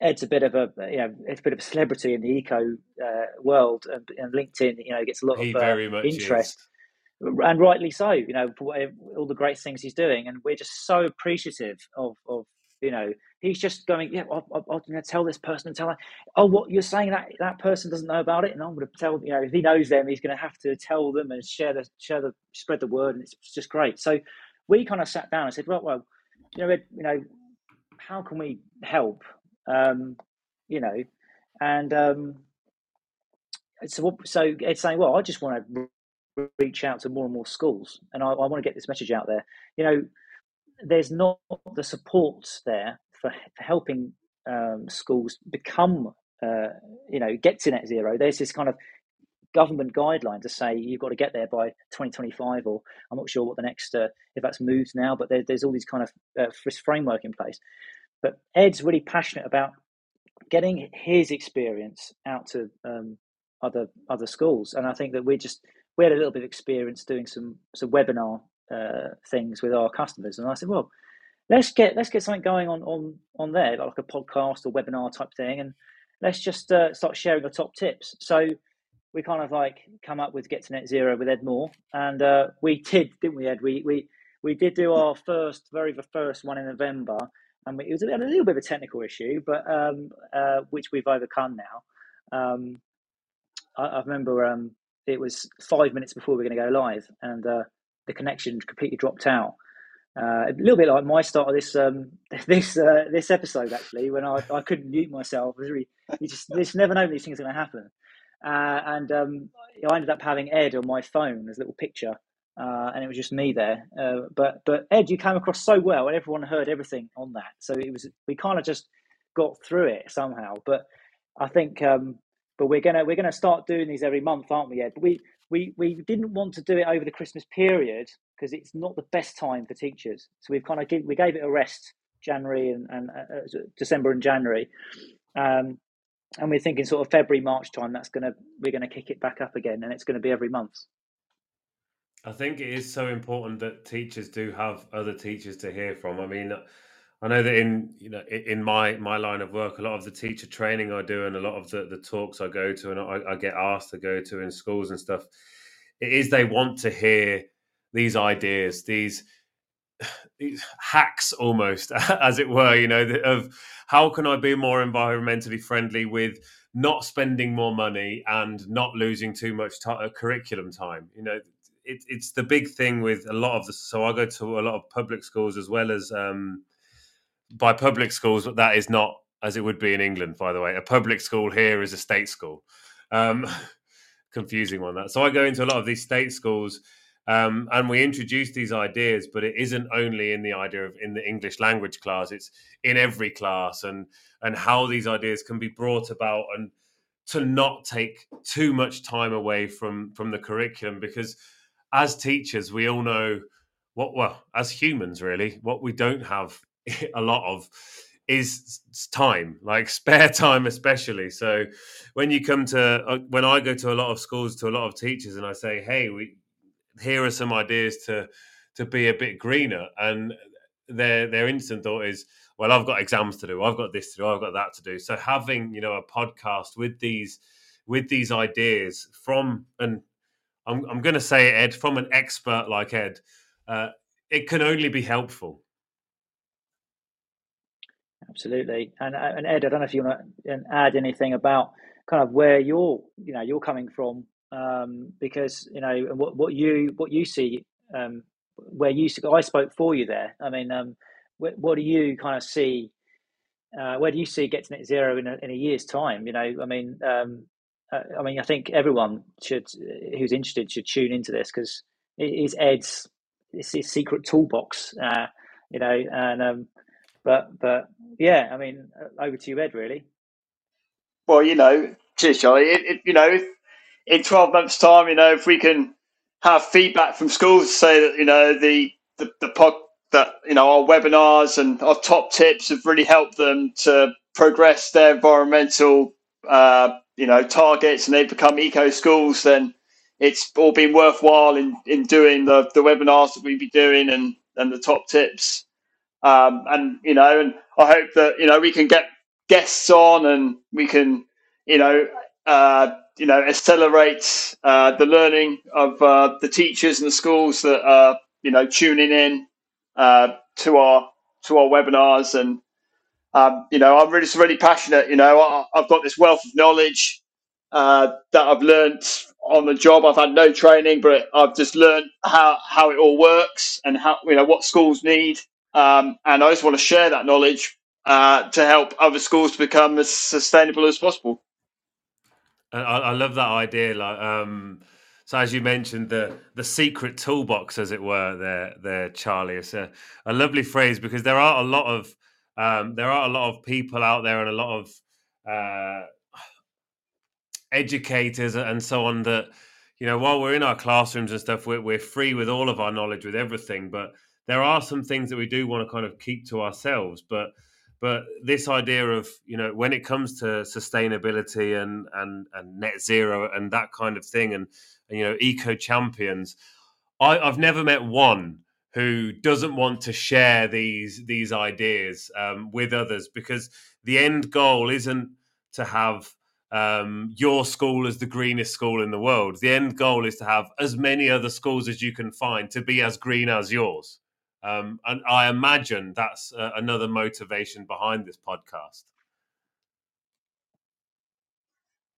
Ed's a bit of a you know it's a bit of a celebrity in the eco uh, world, and, and, LinkedIn you know gets a lot he of uh, interest, is. and rightly so. You know for all the great things he's doing, and we're just so appreciative of of you know, he's just going, yeah, I'll, I'm going to tell this person and tell her, oh, what you're saying that that person doesn't know about it, and I'm going to tell, you know, if he knows them, he's going to have to tell them and share the share the spread the word, and it's just great. So we kind of sat down and said, well, well, you know, Ed, you know, how can we help? Um, you know, and um, so so it's saying, well, I just want to reach out to more and more schools, and I, I want to get this message out there. You know, there's not the support there for, for helping um, schools become, uh, you know, get to net zero. There's this kind of government guideline to say you've got to get there by 2025, or I'm not sure what the next, uh, if that's moved now, but there, there's all these kind of uh, framework in place. But Ed's really passionate about getting his experience out to um, other other schools, and I think that we just we had a little bit of experience doing some some webinar uh, things with our customers. And I said, well, let's get let's get something going on on on there, like a podcast or webinar type thing, and let's just uh, start sharing the top tips. So we kind of like come up with get to net zero with Ed Moore, and uh, we did, didn't we, Ed? We we we did do our first, very the first one in November, and we, it was a, a, little bit of a technical issue, but um, uh, which we've overcome now. Um, I, I, remember um, it was five minutes before we were going to go live, and uh, the connection completely dropped out. Uh, a little bit like my start of this um, this uh, this episode actually, when I, I couldn't mute myself. Really you just never know these things are going to happen. Uh, and um, I ended up having Ed on my phone as a little picture, uh, and it was just me there. Uh, but but Ed, you came across so well, and everyone heard everything on that. So it was we kind of just got through it somehow. But I think um, but we're gonna we're gonna start doing these every month, aren't we, Ed? But we we we didn't want to do it over the Christmas period because it's not the best time for teachers. So we've kind of give, we gave it a rest January and, and uh, uh December and January, um, and we're thinking sort of February March time. That's gonna we're gonna kick it back up again, and it's to be every month. I think it is so important that teachers do have other teachers to hear from. I mean, I know that in you know in my my line of work, a lot of the teacher training I do and a lot of the, the talks I go to and I, I get asked to go to in schools and stuff, it is they want to hear these ideas, these these hacks almost, as it were, you know, of how can I be more environmentally friendly with not spending more money and not losing too much t- uh, curriculum time. You know, it, it's the big thing with a lot of the. So I go to a lot of public schools as well as um, by public schools, but that is not as it would be in England, by the way. A public school here is a state school. Um, confusing one that. So I go into a lot of these state schools, um, and we introduce these ideas, but it isn't only in the idea of in the English language class; it's in every class, and and how these ideas can be brought about, and to not take too much time away from from the curriculum, because as teachers, we all know what well as humans really what we don't have a lot of is time like spare time especially. So when you come to uh, when i go to a lot of schools to a lot of teachers and i say hey we here are some ideas to to be a bit greener. And their their instant thought is well i've got exams to do. I've got this to do. I've got that to do. So having you know a podcast with these with these ideas from and i'm, I'm going to say ed from an expert like ed uh, it can only be helpful. Absolutely, and uh, and Ed, I don't know if you want to add anything about kind of where you're, you know, you're coming from, um, because you know what what you what you see, um, where you I spoke for you there. I mean, um, what, what do you kind of see? Uh, where do you see get to net zero in a, in a year's time? You know, I mean, um, uh, I mean, I think everyone should who's interested should tune into this because it is Ed's it's his secret toolbox. Uh, you know, and um, but but yeah, I mean, uh, over to you, Ed. Really. Well, you know, Charlie. It, it, you know, in twelve months' time, you know, if we can have feedback from schools to say that you know the the, the pod that you know our webinars and our top tips have really helped them to progress their environmental uh, you know targets and they've become eco schools, then it's all been worthwhile in, in doing the, the webinars that we be doing and, and the top tips. Um, and you know, and I hope that you know we can get guests on and we can you know uh, you know accelerate uh, the learning of uh, the teachers and the schools that are you know tuning in uh, to our to our webinars and um, you know I'm really really passionate. You know I, have got this wealth of knowledge uh, that I've learned on the job. I've had no training, but I've just learned how how it all works and how you know what schools need um, and I just want to share that knowledge uh, to help other schools become as sustainable as possible. I, I love that idea. Like, um, so as you mentioned, the the secret toolbox, as it were, there, there, Charlie. It's a, a lovely phrase because there are a lot of um, there are a lot of people out there and a lot of uh, educators and so on that you know while we're in our classrooms and stuff, we're, we're free with all of our knowledge with everything, but there are some things that we do want to kind of keep to ourselves, but but this idea of you know when it comes to sustainability and and and net zero and that kind of thing and, and you know eco champions I, i've never met one who doesn't want to share these these ideas um, with others because the end goal isn't to have um, your school as the greenest school in the world. The end goal is to have as many other schools as you can find to be as green as yours um, and I imagine that's uh, another motivation behind this podcast.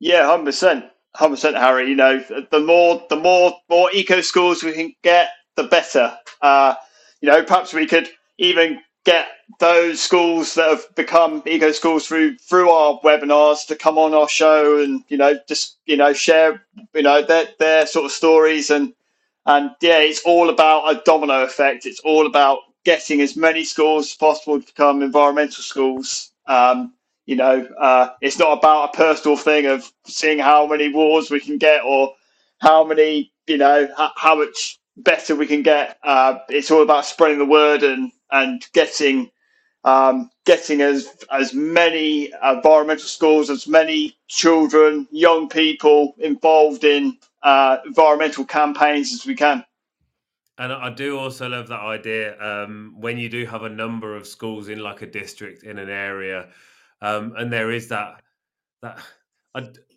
Yeah, hundred percent, hundred percent, Harry. You know, the more the more more eco schools we can get, the better. Uh, you know, perhaps we could even get those schools that have become eco schools through through our webinars to come on our show and you know just you know share you know their their sort of stories and and yeah, it's all about a domino effect. It's all about getting as many schools as possible to become environmental schools. Um, you know, uh, it's not about a personal thing of seeing how many wars we can get or how many, you know, how, how much better we can get. Uh, it's all about spreading the word and and getting um, getting as as many environmental schools, as many children, young people involved in uh, environmental campaigns as we can. And I do also love that idea um, when you do have a number of schools in like a district in an area, um, and there is that that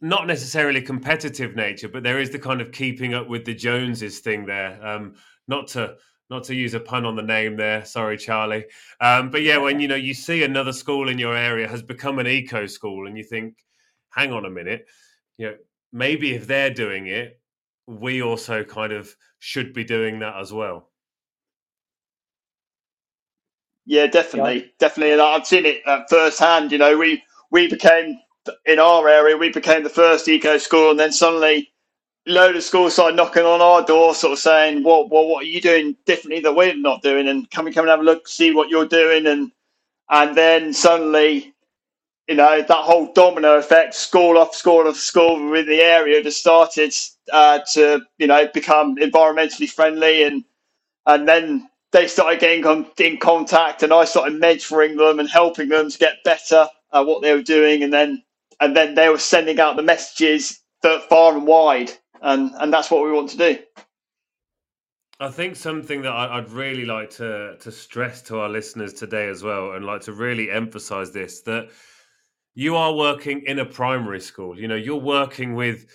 not necessarily competitive nature, but there is the kind of keeping up with the Joneses thing there. Um, not to not to use a pun on the name there, sorry, Charlie. Um, but yeah, when you know you see another school in your area has become an eco school, and you think, hang on a minute, you know, maybe if they're doing it, we also kind of should be doing that as well. Yeah, definitely, yeah. definitely, I've seen it at firsthand. You know, we we became in our area, we became the first eco school, and then suddenly, load of schools started knocking on our door, sort of saying, "Well, well, what are you doing differently that we're not doing?" And can we come and have a look, see what you're doing, and and then suddenly, you know, that whole domino effect, school off school off school within the area, just started uh, to you know become environmentally friendly, and and then they started getting in contact, and I started mentoring them and helping them to get better at what they were doing, and then and then they were sending out the messages far and wide, and and that's what we want to do. I think something that I'd really like to to stress to our listeners today as well, and like to really emphasize this that you are working in a primary school. You know, you're working with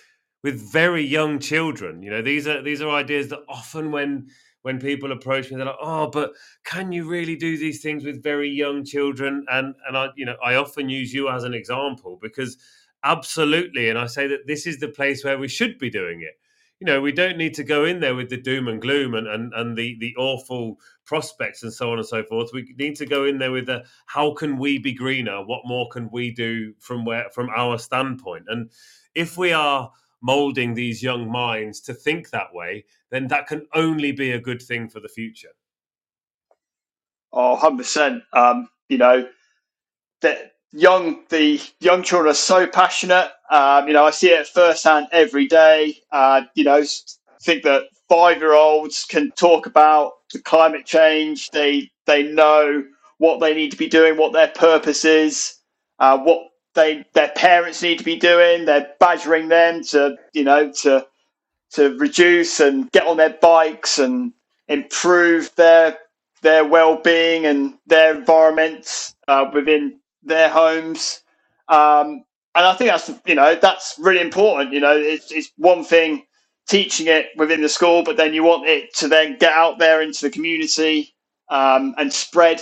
with very young children. You know, these are these are ideas that often when when people approach me, they're like, "Oh, but can you really do these things with very young children?" And and I, you know, I often use you as an example because absolutely, and I say that this is the place where we should be doing it. You know, we don't need to go in there with the doom and gloom and and, and the the awful prospects and so on and so forth. We need to go in there with the how can we be greener? What more can we do from where from our standpoint? And if we are molding these young minds to think that way, then that can only be a good thing for the future. Oh, 100%. Um, you know, that young the young children are so passionate. Um, you know, I see it firsthand every day. Uh, you know, think that five year olds can talk about the climate change. They they know what they need to be doing, what their purpose is, uh, what they their parents need to be doing. They're badgering them to you know to to reduce and get on their bikes and improve their their well-being and their environments uh, within their homes. Um, and I think that's you know that's really important. You know, it's, it's one thing teaching it within the school, but then you want it to then get out there into the community um, and spread.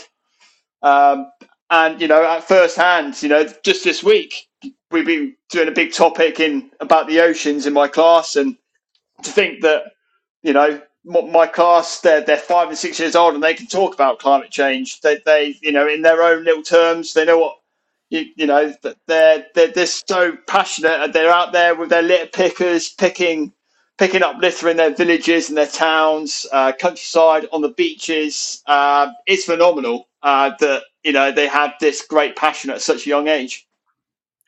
Um, and you know, at first hand, you know, just this week we've been doing a big topic in about the oceans in my class, and to think that you know my class they're they're five and six years old and they can talk about climate change. They they you know in their own little terms they know what you, you know they're, they're they're so passionate and they're out there with their litter pickers picking picking up litter in their villages and their towns, uh, countryside, on the beaches. Uh, it's phenomenal uh, that you know they have this great passion at such a young age.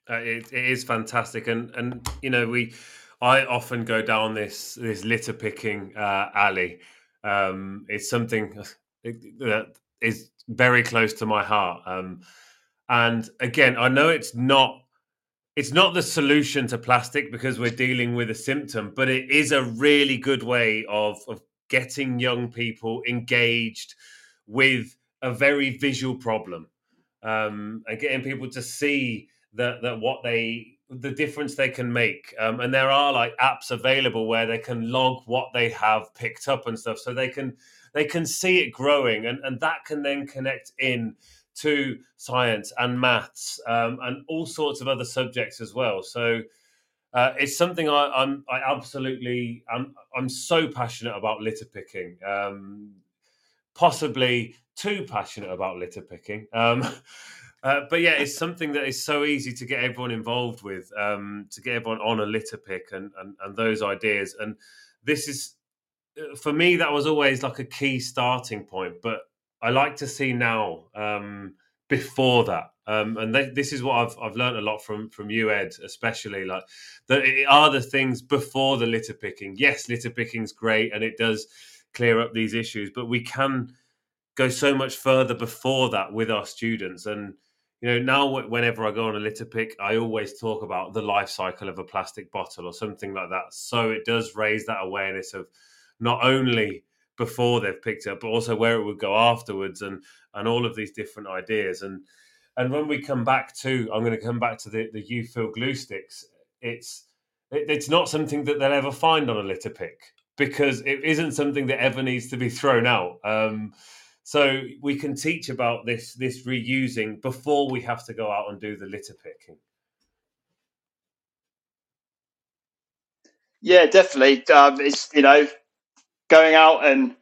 Uh, it, it is fantastic, and and you know we, I often go down this this litter picking uh, alley. Um, it's something that is very close to my heart. Um, and again, I know it's not it's not the solution to plastic because we're dealing with a symptom, but it is a really good way of, of getting young people engaged with a very visual problem um, and getting people to see that, that what they the difference they can make. Um, and there are like apps available where they can log what they have picked up and stuff so they can they can see it growing and, and that can then connect in to science and maths um, and all sorts of other subjects as well. So uh, it's something I, I'm I absolutely I'm I'm so passionate about litter picking. Um, possibly too passionate about litter picking. Um, uh, but yeah, it's something that is so easy to get everyone involved with, um, to get everyone on a litter pick and, and, and those ideas. And this is, uh, for me, that was always like a key starting point. But I like to see now um, before that. Um, and th- this is what I've I've learned a lot from from you, Ed, especially like that are the things before the litter picking. Yes, litter picking's great, and it does clear up these issues, but we can go so much further before that with our students. And you know, now whenever I go on a litter pick, I always talk about the life cycle of a plastic bottle or something like that. So it does raise that awareness of not only before they've picked up, but also where it would go afterwards, and and all of these different ideas. And and when we come back to, I'm going to come back to the the U-fill glue sticks. It's it, it's not something that they'll ever find on a litter pick because it isn't something that ever needs to be thrown out. Um, so we can teach about this this reusing before we have to go out and do the litter picking. Yeah, definitely. Um, it's you know going out and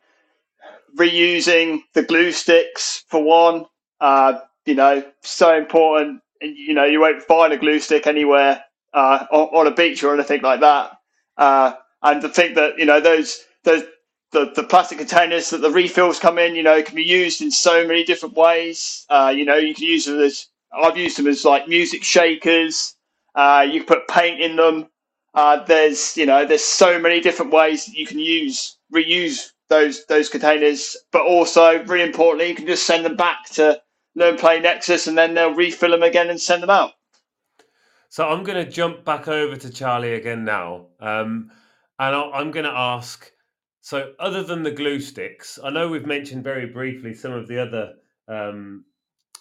reusing the glue sticks for one. Uh, you know, so important. You know, you won't find a glue stick anywhere uh, on, on, a beach or anything like that. Uh, and to think that you know those those the, the plastic containers that the refills come in, you know, can be used in so many different ways. Uh, you know, you can use them as I've used them as like music shakers. Uh, you can put paint in them. Uh, there's you know there's so many different ways that you can use reuse those those containers, but also really importantly, you can just send them back to Learn Play Nexus, and then they'll refill them again and send them out. So I'm going to jump back over to Charlie again now, um, and I'm going to ask so, other than the glue sticks, I know we've mentioned very briefly some of the other um,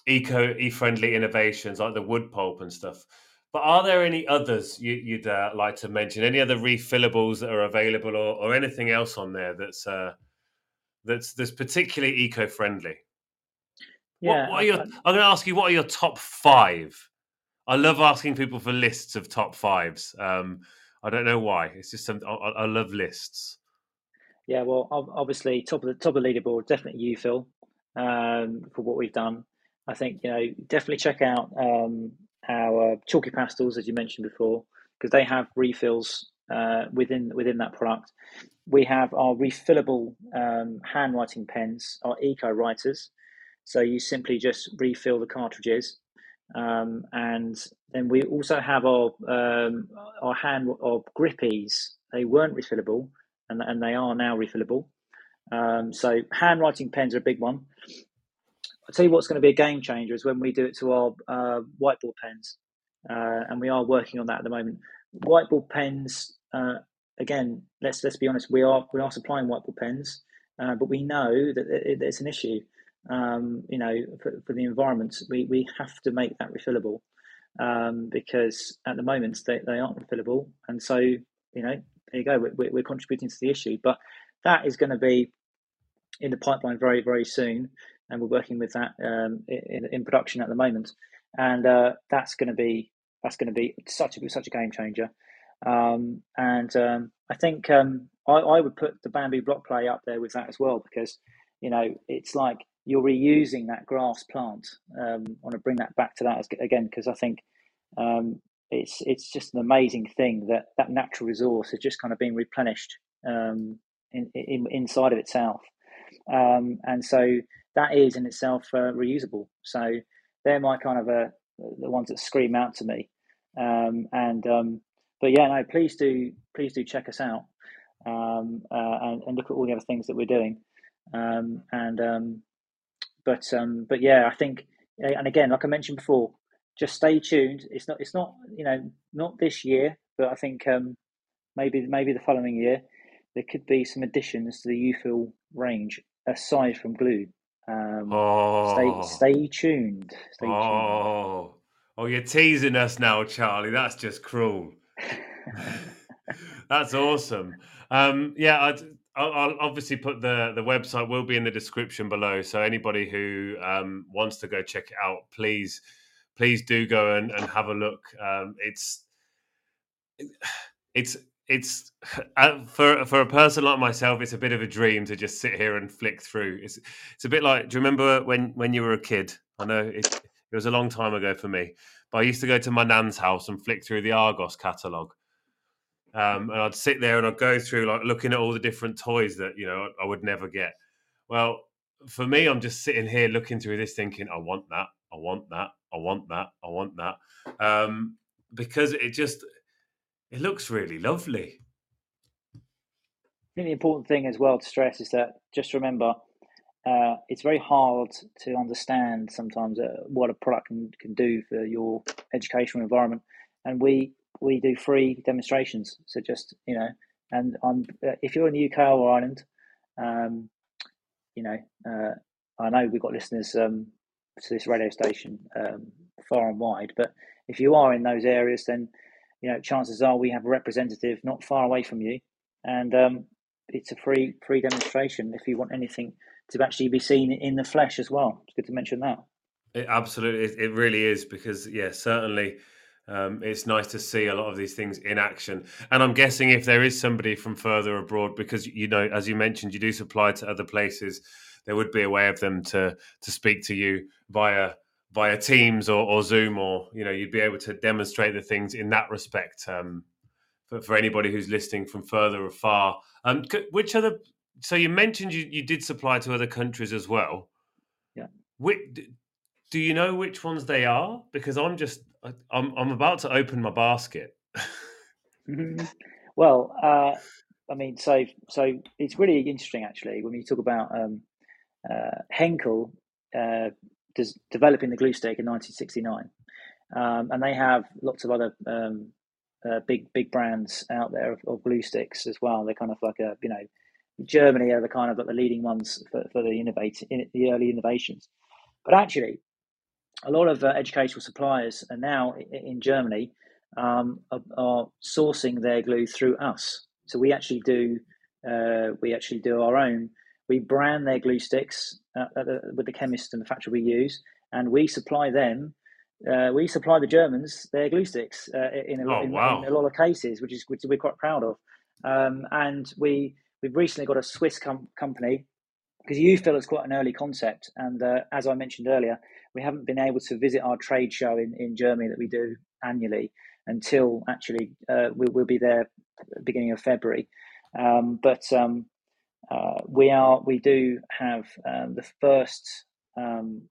eco e-friendly innovations like the wood pulp and stuff. But are there any others you, would uh, like to mention? Any other refillables that are available, or, or anything else on there that's uh, that's that's particularly eco-friendly? Yeah, what, what are your, I'm going to ask you. What are your top five? I love asking people for lists of top fives. Um, I don't know why. It's just some. I, I love lists. Yeah, well, obviously, top of the top of the leaderboard, definitely UFill, um, for what we've done. I think you know definitely check out um, our chalky pastels as you mentioned before because they have refills uh, within within that product. We have our refillable um, handwriting pens, our eco writers. So you simply just refill the cartridges, um, and then we also have our um, our hand our grippies. They weren't refillable, and, and they are now refillable. Um, so handwriting pens are a big one. I'll tell you what's going to be a game changer is when we do it to our uh, whiteboard pens, uh, and we are working on that at the moment. Whiteboard pens, uh, again, let's let's be honest, we are we are supplying whiteboard pens, uh, but we know that it, it's an issue. Um, you know, for, for, the environment, we, we have to make that refillable um, because at the moment they, they aren't refillable, and so you know there you go. We're, we're contributing to the issue, but that is going to be in the pipeline very, very soon, and we're working with that um, in, in, production at the moment, and uh, that's going to be that's going to be such a such a game changer. Um, and um, I think um, I, I, would put the bamboo block play up there with that as well because you know it's like you're reusing that grass plant. Um, I want to bring that back to that again because I think um, it's it's just an amazing thing that that natural resource is just kind of being replenished um, in, in, inside of itself, um, and so that is in itself uh, reusable. So they're my kind of uh, the ones that scream out to me. Um, and um, but yeah, no, please do please do check us out um, uh, and, and, look at all the other things that we're doing. Um, and um, but um, but yeah, I think and again, like I mentioned before, just stay tuned. It's not it's not you know not this year, but I think um, maybe maybe the following year there could be some additions to the U-fill range aside from glue. Um, oh. Stay stay tuned. Stay oh. Tuned. Oh, you're teasing us now, Charlie. That's just cruel. That's awesome. Um, yeah, I'd, I'll, I'll, obviously put the the website will be in the description below. So anybody who um, wants to go check it out, please please do go and, and have a look. Um, it's it's it's uh, for for a person like myself, it's a bit of a dream to just sit here and flick through. It's it's a bit like. Do you remember when when you were a kid? I know it, it was a long time ago for me, but I used to go to my nan's house and flick through the Argos catalogue. Um, and I'd sit there and I'd go through like looking at all the different toys that you know I would never get. Well, for me, I'm just sitting here looking through this, thinking, I want that, I want that, I want that, I want that, um, because it just it looks really lovely. think the important thing as well to stress is that just remember uh, it's very hard to understand sometimes uh, what a product can, can do for your educational environment. And we we do free demonstrations. So just you know, and on uh, if you're in the UK or Ireland, um, you know, uh, I know we've got listeners um, to this radio station um, far and wide, but if you are in those areas, then you know chances are we have a representative not far away from you, and um, it's a free free demonstration if you want anything to actually be seen in the flesh as well. It's good to mention that. It, absolutely, it, really is because yeah, certainly. Um, it's nice to see a lot of these things in action. And I'm guessing if there is somebody from further abroad, because you know, as you mentioned, you do supply to other places, there would be a way of them to to speak to you via via Teams or, or Zoom, or you know, you'd be able to demonstrate the things in that respect. Um, for, for anybody who's listening from further afar, um, which other so you mentioned you, you did supply to other countries as well. Yeah. Which, do you know which ones they are? Because I'm just I'm I'm about to open my basket. mm-hmm. Well, uh, I mean, so so it's really interesting actually when you talk about um, uh, Henkel uh, developing the glue stick in 1969, um, and they have lots of other um, uh, big big brands out there of, of glue sticks as well. They're kind of like a you know Germany are the kind of like the leading ones for, for the innovate in the early innovations. But actually, a lot of uh, educational suppliers are now in Germany um, are, are, sourcing their glue through us. So we actually do uh, we actually do our own. We brand their glue sticks uh, the, with the chemist and the factory we use, and we supply them. Uh, we supply the Germans their glue sticks uh, in, a, oh, in, wow. in, a lot of cases, which is which we're quite proud of. Um, and we We've recently got a Swiss com- company because UFill is quite an early concept. And uh, as I mentioned earlier, we haven't been able to visit our trade show in, in Germany that we do annually until actually uh, we, will be there beginning of February. Um, but um, uh, we are we do have um, the first um,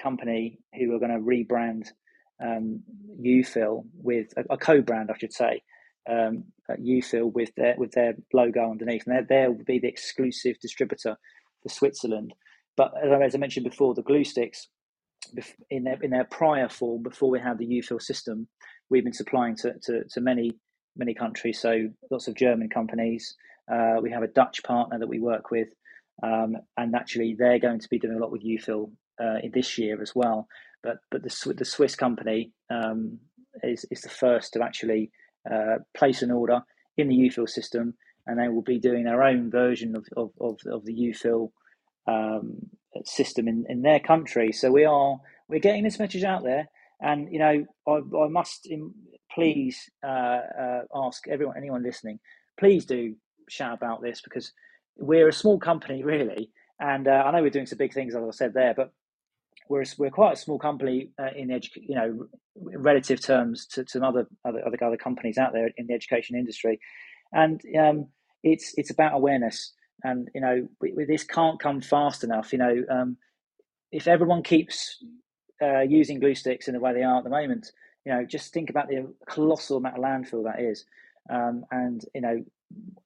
company who are going to rebrand um, UFill with a, a co-brand, I should say, um, UFill with their with their logo underneath, and they'll be the exclusive distributor for Switzerland. But as I mentioned before, the glue sticks in their in their prior form before we had the UFill system, we've been supplying to, to, to many many countries. So lots of German companies. Uh, we have a Dutch partner that we work with, um, and actually they're going to be doing a lot with UFill uh, this year as well. But but the the Swiss company um, is is the first to actually uh, place an order in the UFill system, and they will be doing their own version of, of, of, of the UFill um, system in, in their country. So we are we're getting this message out there, and you know I, I must please uh, uh, ask everyone anyone listening, please do shout about this because we're a small company really, and uh, I know we're doing some big things as I said there, but we're we're quite a small company uh, in edu- you know relative terms to, to other, other other companies out there in the education industry, and um, it's it's about awareness. And you know we, we, this can't come fast enough. You know um, if everyone keeps uh, using glue sticks in the way they are at the moment, you know just think about the colossal amount of landfill that is. Um, and you know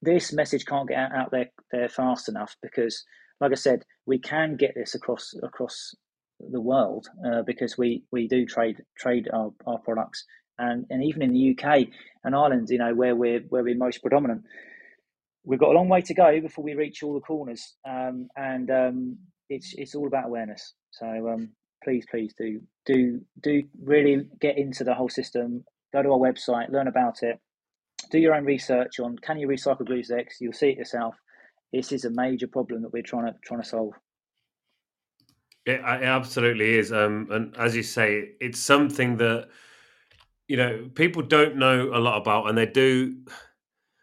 this message can't get out, there there fast enough because like I said, we can get this across across the world uh, because we, we do trade trade our, our products and, and even in the UK and Ireland, you know, where we're where we're most predominant, we've got a long way to go before we reach all the corners. Um, and um, it's it's all about awareness. So um, please, please do do do really get into the whole system. Go to our website, learn about it, do your own research on can you recycle glue sticks. You'll see it yourself. This is a major problem that we're trying to trying to solve. It, it absolutely is, um, and as you say, it's something that you know people don't know a lot about, and they do.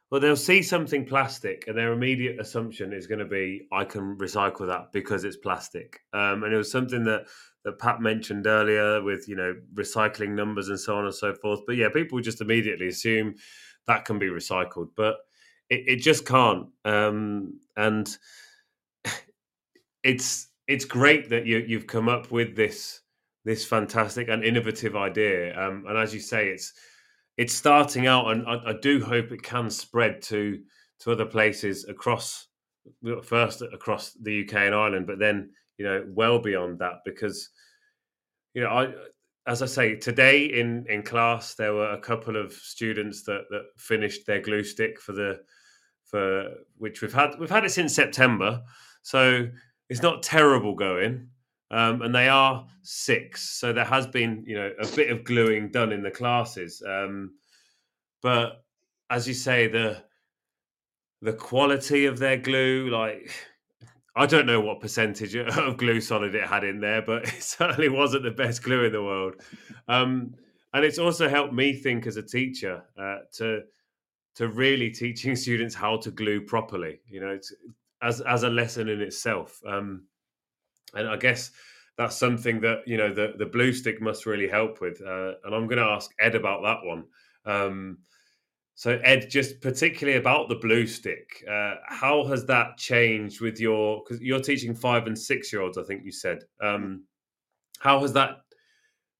Well, they'll see something plastic, and their immediate assumption is going to be, "I can recycle that because it's plastic." Um, and it was something that that Pat mentioned earlier with you know recycling numbers and so on and so forth. But yeah, people just immediately assume that can be recycled, but it, it just can't. Um, and it's it's great that you you've come up with this this fantastic and innovative idea. Um, and as you say, it's it's starting out, and I, I, do hope it can spread to to other places across first across the UK and Ireland, but then you know well beyond that because you know I as I say today in in class there were a couple of students that that finished their glue stick for the for which we've had we've had it since September, so it's not terrible going. Um, and they are six, so there has been you know a bit of gluing done in the classes. Um, but as you say, the the quality of their glue, like I don't know what percentage of glue solid it had in there, but it certainly wasn't the best glue in the world. Um, and it's also helped me think as a teacher uh, to to really teaching students how to glue properly. You know, as as a lesson in itself. Um, and I guess that's something that you know the the blue stick must really help with. Uh, and I'm going to ask Ed about that one. Um, so, Ed, just particularly about the blue stick, uh, how has that changed with your? Because you're teaching five and six year olds, I think you said. Um, how has that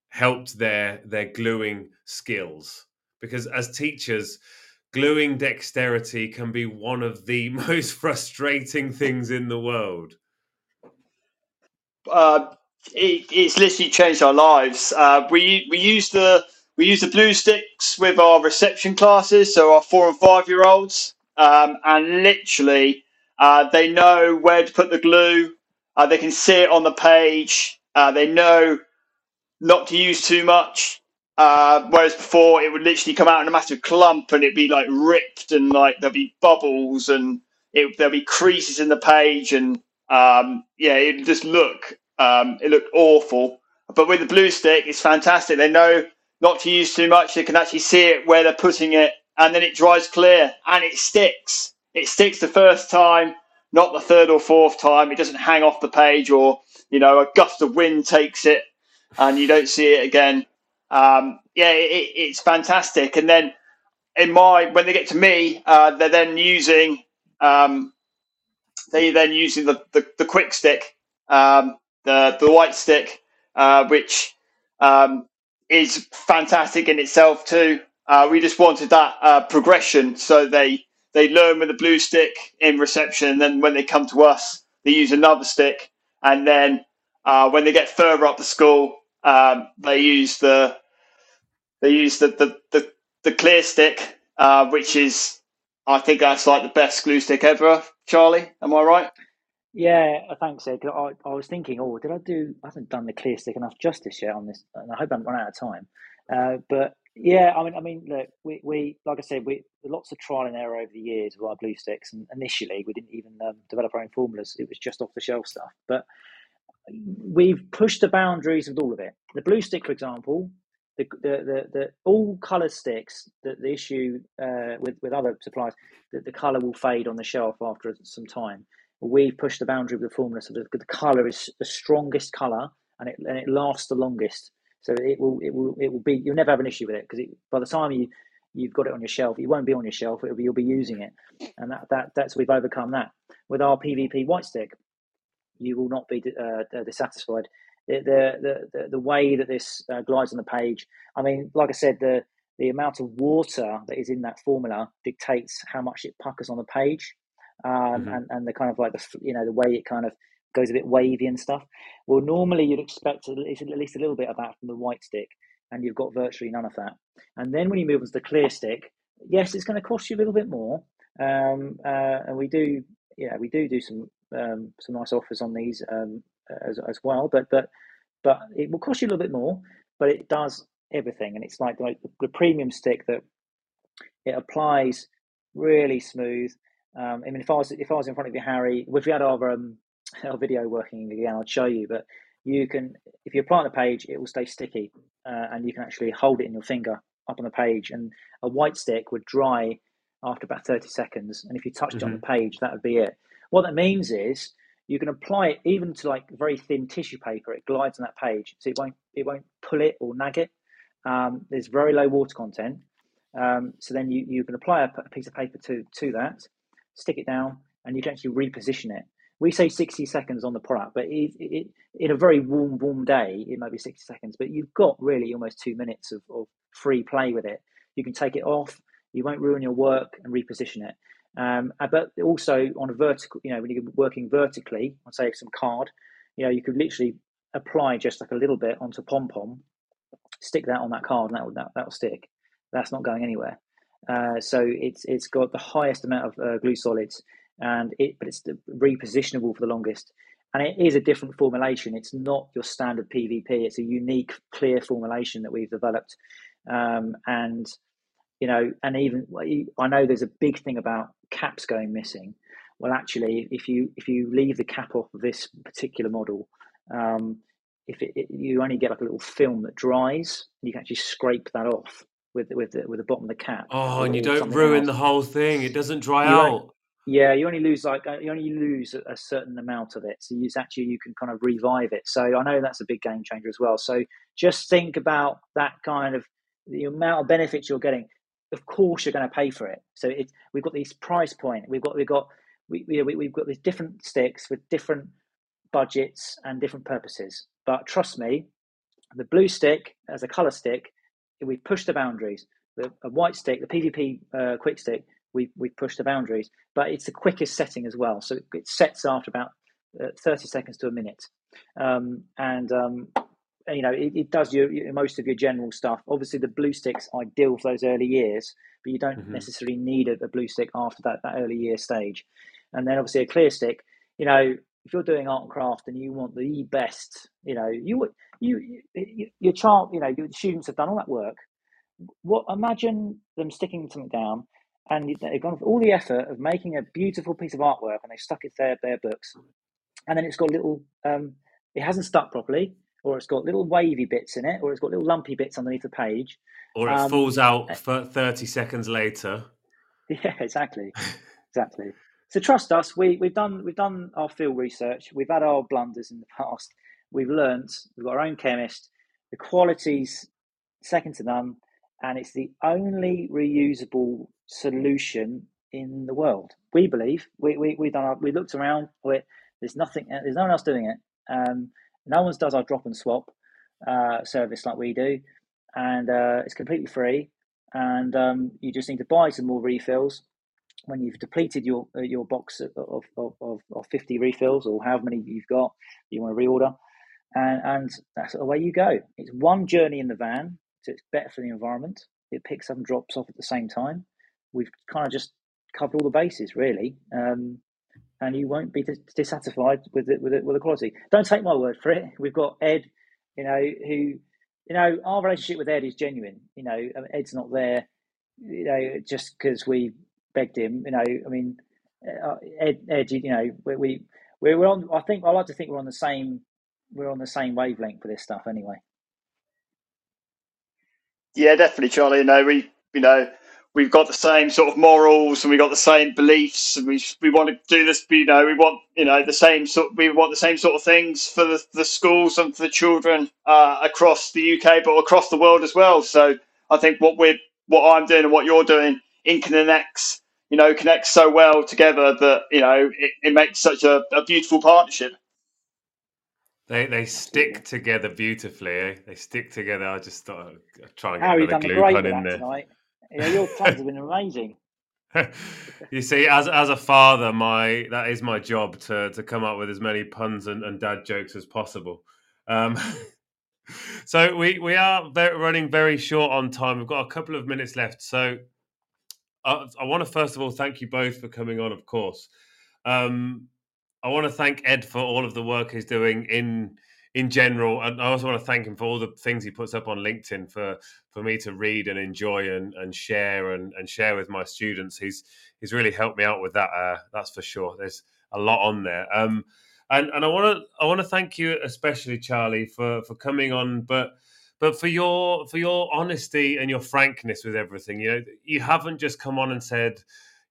helped their their gluing skills? Because as teachers, gluing dexterity can be one of the most frustrating things in the world. Uh, it, it's literally changed our lives. Uh, we we use the we use the blue sticks with our reception classes, so our four and five year olds, um, and literally uh, they know where to put the glue. Uh, they can see it on the page. Uh, they know not to use too much. Uh, whereas before, it would literally come out in a massive clump and it'd be like ripped and like there'd be bubbles and it, there'd be creases in the page and um, yeah, it just look um, it looked awful. But with the blue stick, it's fantastic. They know not to use too much. They can actually see it where they're putting it, and then it dries clear and it sticks. It sticks the first time, not the third or fourth time. It doesn't hang off the page, or you know, a gust of wind takes it, and you don't see it again. Um, yeah, it, it's fantastic. And then in my when they get to me, uh, they're then using um, they then using the, the, the quick stick, um, the the white stick, uh, which um, is fantastic in itself too. Uh, we just wanted that uh, progression, so they they learn with the blue stick in reception, and then when they come to us, they use another stick, and then uh, when they get further up the school, um, they use the they use the the, the, the clear stick, uh, which is I think that's like the best glue stick ever. Charlie, am I right? Yeah, thanks, Ed. I, I was thinking, oh, did I do? I haven't done the clear stick enough justice yet on this, and I hope I haven't run out of time. Uh, but yeah, I mean, I mean, look, we, we like I said, we lots of trial and error over the years with our blue sticks, and initially we didn't even um, develop our own formulas; it was just off the shelf stuff. But we've pushed the boundaries with all of it. The blue stick, for example, the the the, the all color sticks. The, the issue uh, with with other suppliers that the color will fade on the shelf after some time we push the boundary with the formula so the, the color is the strongest color and it, and it lasts the longest. So it will it will it will be you'll never have an issue with it because by the time you you've got it on your shelf it won't be on your shelf it'll be you'll be using it. And that, that that's we've overcome that. With our pvp white stick you will not be uh, dissatisfied. The, the the the way that this uh, glides on the page i mean like i said the the amount of water that is in that formula dictates how much it puckers on the page um, mm-hmm. and and the kind of like the you know the way it kind of goes a bit wavy and stuff. Well, normally you'd expect at least, at least a little bit of that from the white stick, and you've got virtually none of that. And then when you move on to the clear stick, yes, it's going to cost you a little bit more, um, uh, and we do yeah we do do some um, some nice offers on these um, as as well, but but but it will cost you a little bit more, but it does everything, and it's like, like the premium stick that it applies really smooth um, I mean, if I was if I was in front of you, Harry, if we had our um, our video working again, I'd show you. But you can, if you apply on the page, it will stay sticky, uh, and you can actually hold it in your finger up on the page. And a white stick would dry after about thirty seconds, and if you touched mm-hmm. it on the mm-hmm. page, that would be it. What that means is you can apply it even to like very thin tissue paper. It glides on that page, so it won't it won't pull it or nag it. Um, there's very low water content, um, so then you, you can apply a, a piece of paper to to that stick it down, and you can actually reposition it. We say 60 seconds on the product, but it, it, in a very warm, warm day, it might be 60 seconds, but you've got really almost two minutes of, of free play with it. You can take it off, you won't ruin your work and reposition it. Um, uh, but also on a vertical, you know, when you're working vertically on say some card, you know, you could literally apply just like a little bit onto pom pom, stick that on that card, and that will that, that will stick. That's not going anywhere. Uh, so it's it's got the highest amount of uh, glue solids, and it but it's repositionable for the longest, and it is a different formulation. It's not your standard PVP. It's a unique, clear formulation that we've developed, um, and you know, and even I know there's a big thing about caps going missing. Well, actually, if you if you leave the cap off of this particular model, um, if it, it, you only get like a little film that dries, you can actually scrape that off with with the, with the bottom of the cap. Oh, and you don't ruin else. the whole thing. It doesn't dry you out. Yeah, you only lose like uh, you only lose a, certain amount of it. So you actually you can kind of revive it. So I know that's a big game changer as well. So just think about that kind of the amount of benefits you're getting. Of course, you're going to pay for it. So it, we've got this price point. We've got we've got we, we we've got these different sticks with different budgets and different purposes. But trust me, the blue stick as a color stick we've pushed the boundaries. The a white stick, the PVP uh, quick stick, we we pushed the boundaries, but it's the quickest setting as well. So it, it sets after about uh, thirty seconds to a minute, um, and um, you know it, it does your, your, most of your general stuff. Obviously, the blue stick's ideal for those early years, but you don't mm-hmm. necessarily need a, a, blue stick after that that early year stage. And then obviously a clear stick, you know, if you're doing art and craft and you want the best, you know, you would you, you your child, you know, your students have done all that work. What imagine them sticking something down and they've gone through all the effort of making a beautiful piece of artwork and they stuck it there their books, and then it's got little, um, it hasn't stuck properly, or it's got little wavy bits in it, or it's got little lumpy bits underneath the page, or it um, falls out for thirty seconds later. Yeah, exactly, exactly. So trust us. We we've done we've done our field research. We've had our blunders in the past. We've learnt. We've got our own chemist. The quality's second to none, and it's the only reusable solution in the world. We believe. We we we done. Our, we looked around. We, there's nothing. There's no one else doing it. Um, no one does our drop and swap uh, service like we do, and uh, it's completely free. And um, you just need to buy some more refills when you've depleted your uh, your box of, of, of, of 50 refills or however many you've got you want to reorder and, and that's away you go. It's one journey in the van so it's better for the environment. It picks up and drops off at the same time. We've kind of just covered all the bases really. Um, and you won't be dissatisfied with it with it with the quality. Don't take my word for it. We've got ed you know who you know our relationship with ed is genuine you know. Ed's not there you know just because we begged him. You know, I mean, uh, Ed, Ed you know, we, we we're on. I think I like to think we're on the same we're on the same wavelength for this stuff anyway. Yeah, definitely, Charlie. You know, we you know we've got the same sort of morals and we've got the same beliefs and we we want to do this. You know, we want you know the same sort. We want the same sort of things for the, the schools and for the children uh, across the UK, but across the world as well. So I think what we're what I'm doing and what you're doing in connects you know connects so well together that you know it, it makes such a, a beautiful partnership they they stick together beautifully. Eh? They stick together. I just thought I'd try and get Harry another glue pun in there. Tonight. Yeah, your puns have been amazing. you see, as as a father, my that is my job to to come up with as many puns and, and dad jokes as possible. Um, so we we are very, running very short on time. We've got a couple of minutes left. So I, I want to first of all thank you both for coming on, of course. Um, I want to thank Ed for all of the work he's doing in in general, and I also want to thank him for all the things he puts up on LinkedIn for for me to read and enjoy and, and share and, and share with my students. He's he's really helped me out with that. Uh, that's for sure. There's a lot on there. Um, and and I want to I want to thank you especially Charlie for for coming on, but but for your for your honesty and your frankness with everything you know you haven't just come on and said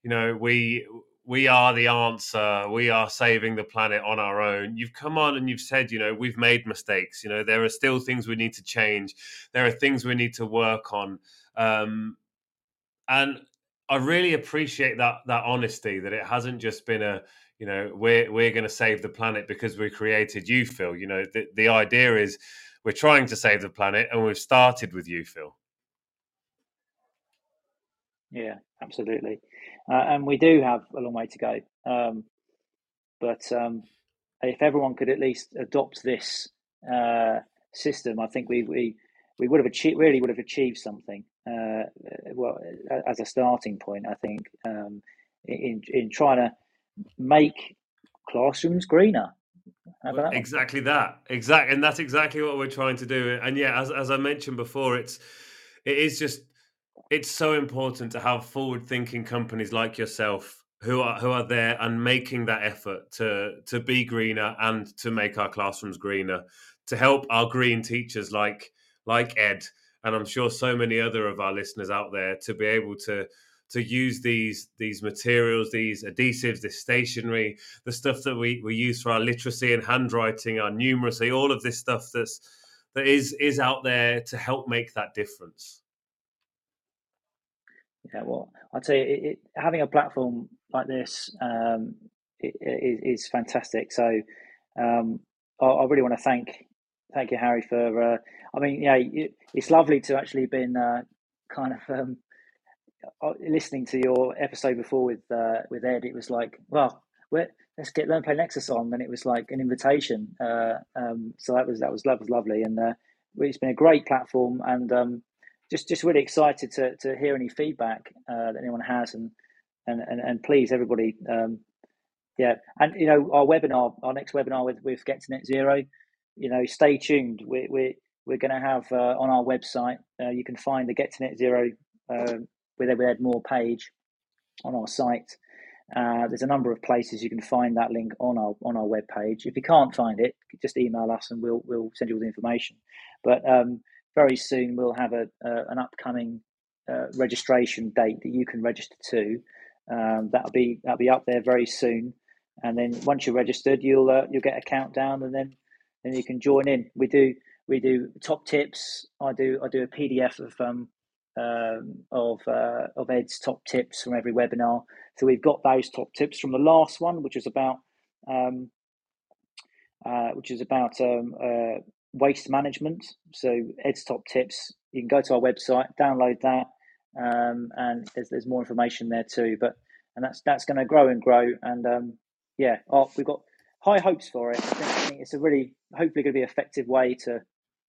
you know we we are the answer we are saving the planet on our own you've come on and you've said you know we've made mistakes you know there are still things we need to change there are things we need to work on um, and i really appreciate that that honesty that it hasn't just been a you know we're we're going to save the planet because we created UFill you know the, the idea is we're trying to save the planet, and we've started with UFill. Yeah, absolutely. Uh, and we do have a long way to go. Um, but um, if everyone could at least adopt this uh, system, I think we, we we would have achieved really would have achieved something. Uh, well, as a starting point, I think um, in in trying to make classrooms greener. That exactly that, exactly, and that's exactly what we're trying to do. And yeah, as as I mentioned before, it's it is just it's so important to have forward thinking companies like yourself who are who are there and making that effort to to be greener and to make our classrooms greener to help our green teachers like like Ed and I'm sure so many other of our listeners out there to be able to to use these these materials, these adhesives, this stationery, the stuff that we, we use for our literacy and handwriting, our numeracy, all of this stuff that's that is is out there to help make that difference. Yeah, well, I'd say it, it, having a platform like this um, is, is fantastic. So um, I, I, really want to thank thank you, Harry, for. Uh, I mean, yeah, it, it's lovely to actually been uh, kind of um, uh, listening to your episode before with uh, with Ed. It was like, well, let's get learn play Nexus on, and it was like an invitation. Uh, um, so that was that was that was lovely, and uh, it's been a great platform, and um, just just really excited to to hear any feedback uh, that anyone has, and and and, and please everybody, um, yeah, and you know our webinar, our next webinar with with Get to Net Zero, you know, stay tuned. We we we're going to have uh, on our website. Uh, you can find the Get to Net Zero um, with Ed Moore page on our site. Uh, there's a number of places you can find that link on our on our web page. If you can't find it, just email us and we'll we'll send you all the information. But um, very soon we'll have a, an upcoming uh, registration date that you can register to. Um, that'll be that'll be up there very soon, and then once you're registered, you'll uh, you'll get a countdown, and then then you can join in. We do we do top tips. I do I do a PDF of um, um of uh, of Ed's top tips from every webinar. So we've got those top tips from the last one, which is about um, uh, which is about um, uh, waste management. So Ed's top tips. You can go to our website, download that, um, and there's there's more information there too. But and that's that's going to grow and grow. And um, yeah, oh, we've got high hopes for it. I think, I think it's a really hopefully going to be effective way to,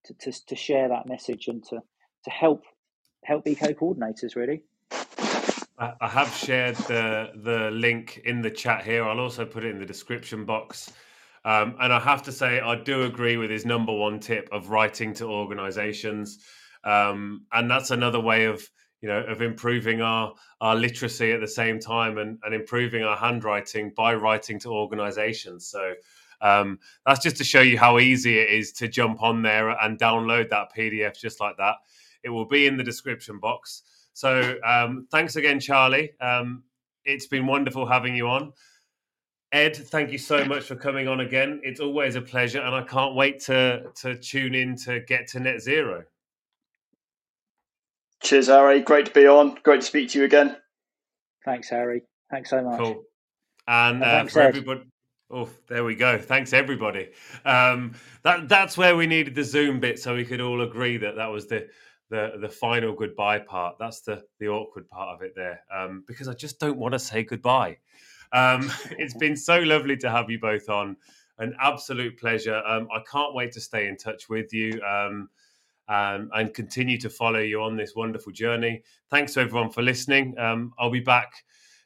to to, to share that message and to to help help eco coordinators really. I have shared the the link in the chat here. I'll also put it in the description box. Um, and I have to say, I do agree with his number one tip of writing to organizations. Um, and that's another way of, you know, of improving our, our literacy at the same time and, and improving our handwriting by writing to organizations. So um, that's just to show you how easy it is to jump on there and download that PDF just like that. It will be in the description box. So um, thanks again, Charlie. Um, it's been wonderful having you on. Ed, thank you so much for coming on again. It's always a pleasure, and I can't wait to to tune in to get to net zero. Cheers, Harry. Great to be on. Great to speak to you again. Thanks, Harry. Thanks so much. Cool. And, uh, for Ed. everybody, oh, there we go. Thanks, everybody. Um, that that's where we needed the Zoom bit, so we could all agree that that was the the the final goodbye part. That's the the awkward part of it there, um, because I just don't want to say goodbye. Um, it's been so lovely to have you both on. An absolute pleasure. Um, I can't wait to stay in touch with you um, um, and continue to follow you on this wonderful journey. Thanks to everyone for listening. Um, I'll be back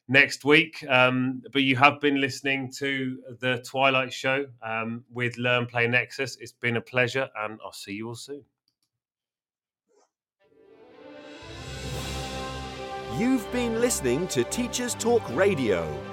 next week. Um, but you have been listening to the Twilight Show um, with Learn Play Nexus. It's been a pleasure, and I'll see you all soon. You've been listening to Teachers Talk Radio.